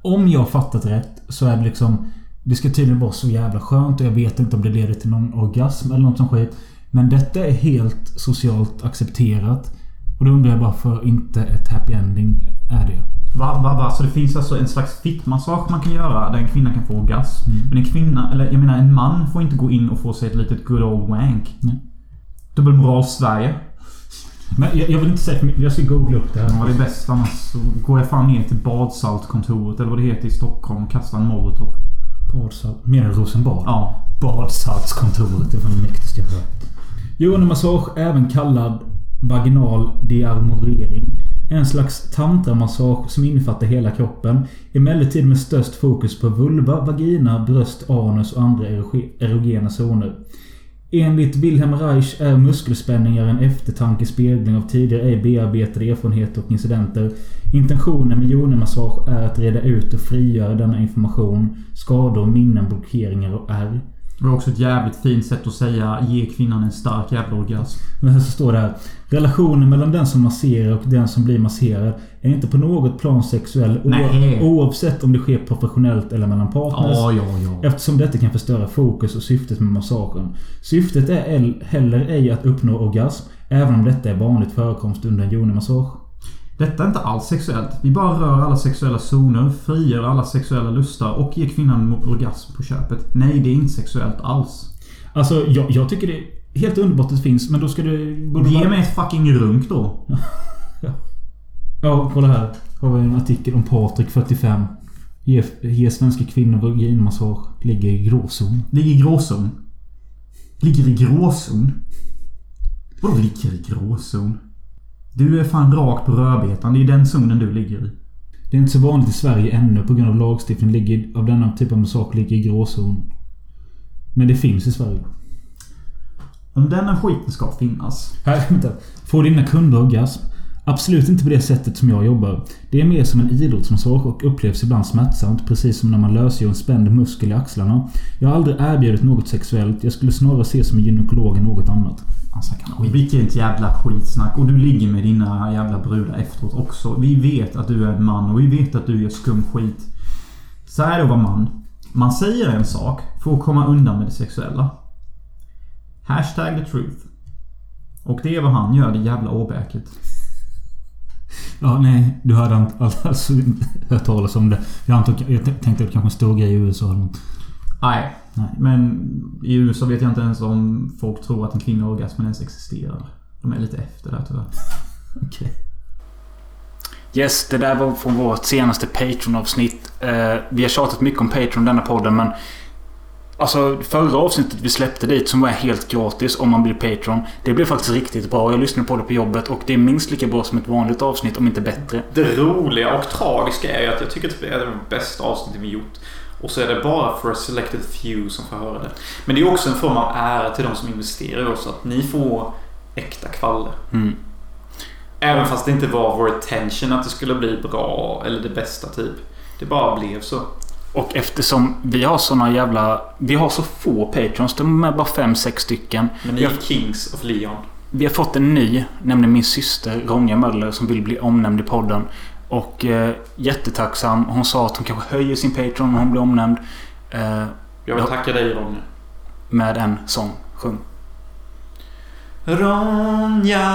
om jag har fattat rätt så är det liksom... Det ska tydligen vara så jävla skönt och jag vet inte om det leder till någon orgasm eller något sånt skit. Men detta är helt socialt accepterat. Och då undrar jag varför inte ett happy ending är det. Va, va, va? Så det finns alltså en slags fittmassage man kan göra där en kvinna kan få orgasm. Mm. Men en kvinna, eller jag menar en man får inte gå in och få sig ett litet good old wank. Nej. Dubbelmoral Sverige. Men jag, jag vill inte säga för mycket. Jag ska googla upp det här. Ja, det är bäst annars så går jag fan ner till badsaltkontoret eller vad det heter i Stockholm och kastar en molotov. Badsalt... Menar du Rosenbad? Ja. Badsaltskontoret. Det är fan det mäktigaste jag har hört. Yoni-massage, även kallad vaginal dearmorering. En slags tantramassage som innefattar hela kroppen. Emellertid med störst fokus på vulva, vagina, bröst, anus och andra erogena zoner. Enligt Wilhelm Reich är muskelspänningar en eftertanke, spegling av tidigare ej bearbetade erfarenheter och incidenter. Intentionen med yoni-massage är att reda ut och frigöra denna information, skador, minnen, blockeringar och ärr. Det var också ett jävligt fint sätt att säga ge kvinnan en stark jävla orgasm. Men sen så står det här. Relationen mellan den som masserar och den som blir masserad är inte på något plan sexuell Nej. oavsett om det sker professionellt eller mellan partners. Ja, ja, ja. Eftersom detta kan förstöra fokus och syftet med massagen. Syftet är el- heller ej att uppnå orgasm, även om detta är vanligt förekomst under en yoni-massage. Detta är inte alls sexuellt. Vi bara rör alla sexuella zoner, frigör alla sexuella lustar och ger kvinnan orgasm på köpet. Nej, det är inte sexuellt alls. Alltså, jag, jag tycker det är helt underbart att det finns, men då ska borde Ge vara- mig ett fucking runk då. [laughs] Ja, kolla här. Har vi en artikel om Patrik, 45. Ge, ge svenska kvinnor vaginmassage. Ligger i gråzon. Ligger i gråzon. Ligger i gråzon? Vadå ligger i gråzon? Du är fan rak på rödbetan. Det är den zonen du ligger i. Det är inte så vanligt i Sverige ännu på grund av lagstiftning ligger, av denna typ av massage ligger i gråzon. Men det finns i Sverige. Om denna skiten ska finnas. Här, vänta. Får dina kunder orgasm? Absolut inte på det sättet som jag jobbar. Det är mer som en idrottsmassage och upplevs ibland smärtsamt. Precis som när man lösgör en spänd muskel i axlarna. Jag har aldrig erbjudit något sexuellt. Jag skulle snarare se som en gynekolog än något annat. Alltså, Vilket jävla skitsnack. Och du ligger med dina jävla brudar efteråt också. Vi vet att du är en man och vi vet att du gör skum skit. Så här är det att vara man. Man säger en sak för att komma undan med det sexuella. Hashtag the truth. Och det är vad han gör, det jävla åbäket. Ja, nej. Du hade inte alltså inte hört talas om det. Jag, antar, jag tänkte att det kanske en stor grej i USA eller något. Nej. Nej. Men i USA vet jag inte ens om folk tror att en kvinnoorgasm ens existerar. De är lite efter där tyvärr. [laughs] Okej. Yes, det där var från vårt senaste Patreon-avsnitt. Eh, vi har tjatat mycket om Patreon denna podden men... Alltså förra avsnittet vi släppte dit som var helt gratis om man blir Patreon. Det blev faktiskt riktigt bra. Jag lyssnade på det på jobbet och det är minst lika bra som ett vanligt avsnitt om inte bättre. Det roliga och tragiska är ju att jag tycker att det är det bästa avsnittet vi gjort. Och så är det bara för a selected few som får höra det. Men det är också en form av ära till de som investerar i oss. Att ni får äkta kvaller. Mm. Även fast det inte var vår attention att det skulle bli bra eller det bästa typ. Det bara blev så. Och eftersom vi har såna jävla... Vi har så få Patreons. De är bara fem sex stycken. Men ni Vi är Kings of Leon. vi har fått en ny, nämligen min syster Ronja Möller som vill bli omnämnd i podden. Och eh, jättetacksam. Hon sa att hon kanske höjer sin Patreon när hon blir omnämnd. Eh, Jag vill tacka dig Ronja. med en sång. Sjung. Ronja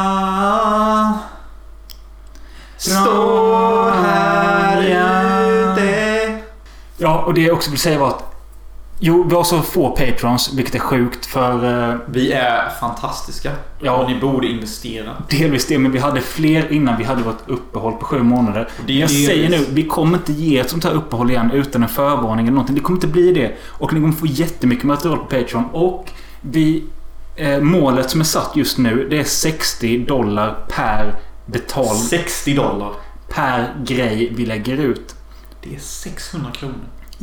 Står här ute Ja, och det jag också vill säga var att... Jo, vi har så få Patrons, vilket är sjukt för... Eh, Vi är fantastiska. Ja. Och ni borde investera. delvis det, men vi hade fler innan vi hade vårt uppehåll på sju månader. det jag delvis- säger nu, vi kommer inte ge ett sånt här uppehåll igen utan en förvarning eller någonting. Det kommer inte bli det. Och ni kommer få jättemycket material på Patreon. Och Vi... Eh, målet som är satt just nu det är 60 dollar per betald... 60 dollar? Per grej vi lägger ut. Det är 600 kronor.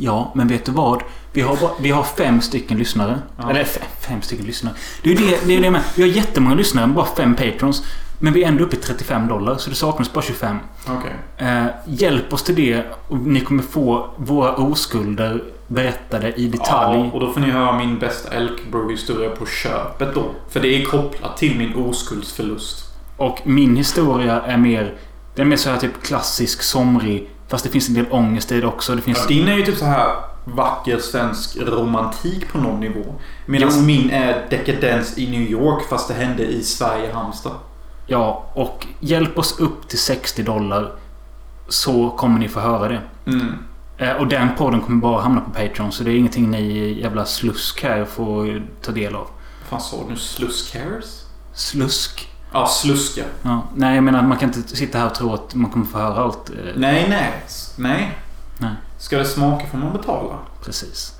Ja, men vet du vad? Vi har, bara, vi har fem stycken lyssnare. Ja. Eller fem, fem stycken lyssnare. Det är ju det, det, är det med. Vi har jättemånga lyssnare, men bara fem patrons. Men vi är ändå uppe i 35 dollar, så det saknas bara 25. Okej. Eh, hjälp oss till det och ni kommer få våra oskulder berättade i detalj. Ja, och då får ni höra min bästa Elkbro-historia på köpet då. För det är kopplat till min oskuldsförlust. Och min historia är mer... Den är mer så här typ klassisk, somrig. Fast det finns en del ångest i det också. Det finns... Ja, din är ju typ så här vacker svensk romantik på någon nivå. Medan Jo. min är dekadens i New York fast det hände i Sverige, Halmstad. Ja, och hjälp oss upp till 60 dollar. Så kommer ni få höra det. Mm. Eh, Och den podden kommer bara hamna på Patreon. Så det är ingenting ni jävla slusk här får ta del av. Vad fan sa du? Sluskcares? Slusk? Ja, sluska. Ja. Nej, jag menar man kan inte sitta här och tro att man kommer få höra allt. eh, Nej, nej. Nej. Nej. Ska det smaka får man betala. Precis.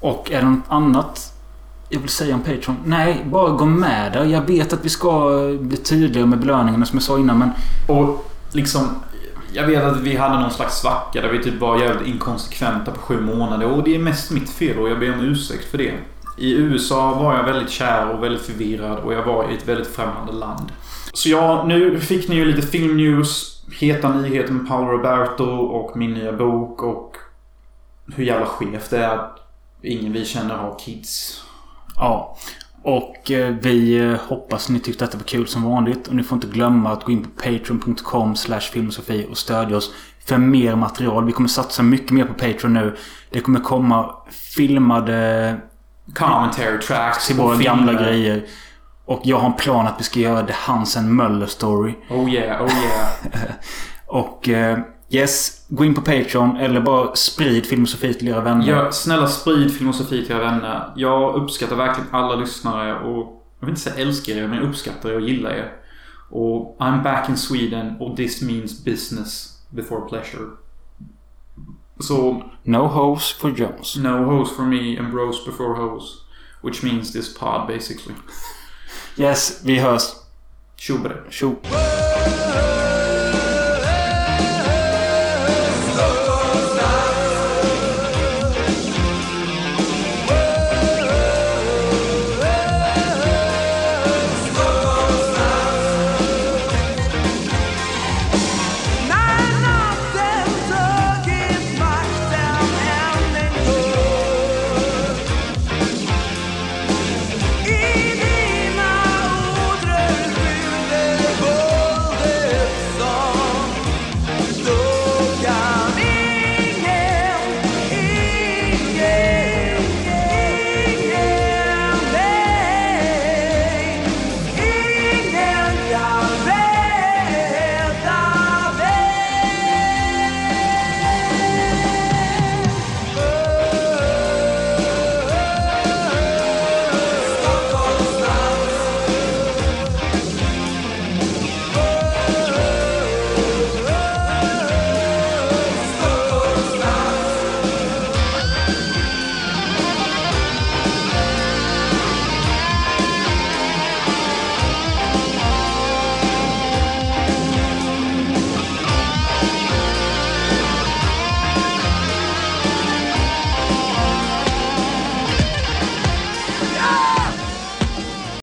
Och är det något annat jag vill säga om Patreon? Nej, bara gå med där. Jag vet att vi ska bli tydliga med belöningarna som jag sa innan, men... Och liksom... Jag vet att vi hade någon slags svacka där vi typ var jävligt inkonsekventa på sju månader. Och det är mest mitt fel och jag ber om ursäkt för det. I USA var jag väldigt kär och väldigt förvirrad och jag var i ett väldigt främmande land. Så ja, nu fick ni ju lite filmnews, heta nyheter med Paolo Roberto och min nya bok och hur jävla skevt det är att ingen vi känner har kids. Ja. Och eh, vi eh, hoppas ni tyckte att det var kul som vanligt. Och ni får inte glömma att gå in på patreon.com filmosofi och stödja oss för mer material. Vi kommer satsa mycket mer på Patreon nu. Det kommer komma filmade Commentary tracks till våra gamla grejer. Och jag har en plan att vi ska göra The Hansen Möller Story. Oh yeah, oh yeah. [laughs] Och eh, yes, gå in på Patreon eller bara sprid Filmosofi till era vänner. Ja, snälla sprid filosofi till era vänner. Jag uppskattar verkligen alla lyssnare och jag vill inte säga älskar er, men jag uppskattar er och gillar er. Och I'm back in Sweden och this means business before pleasure. Så... No hoes for Jones. No hoes for me and bros before hoes. Which means this pod basically. Yes, vi hörs. Tjo. Tjo.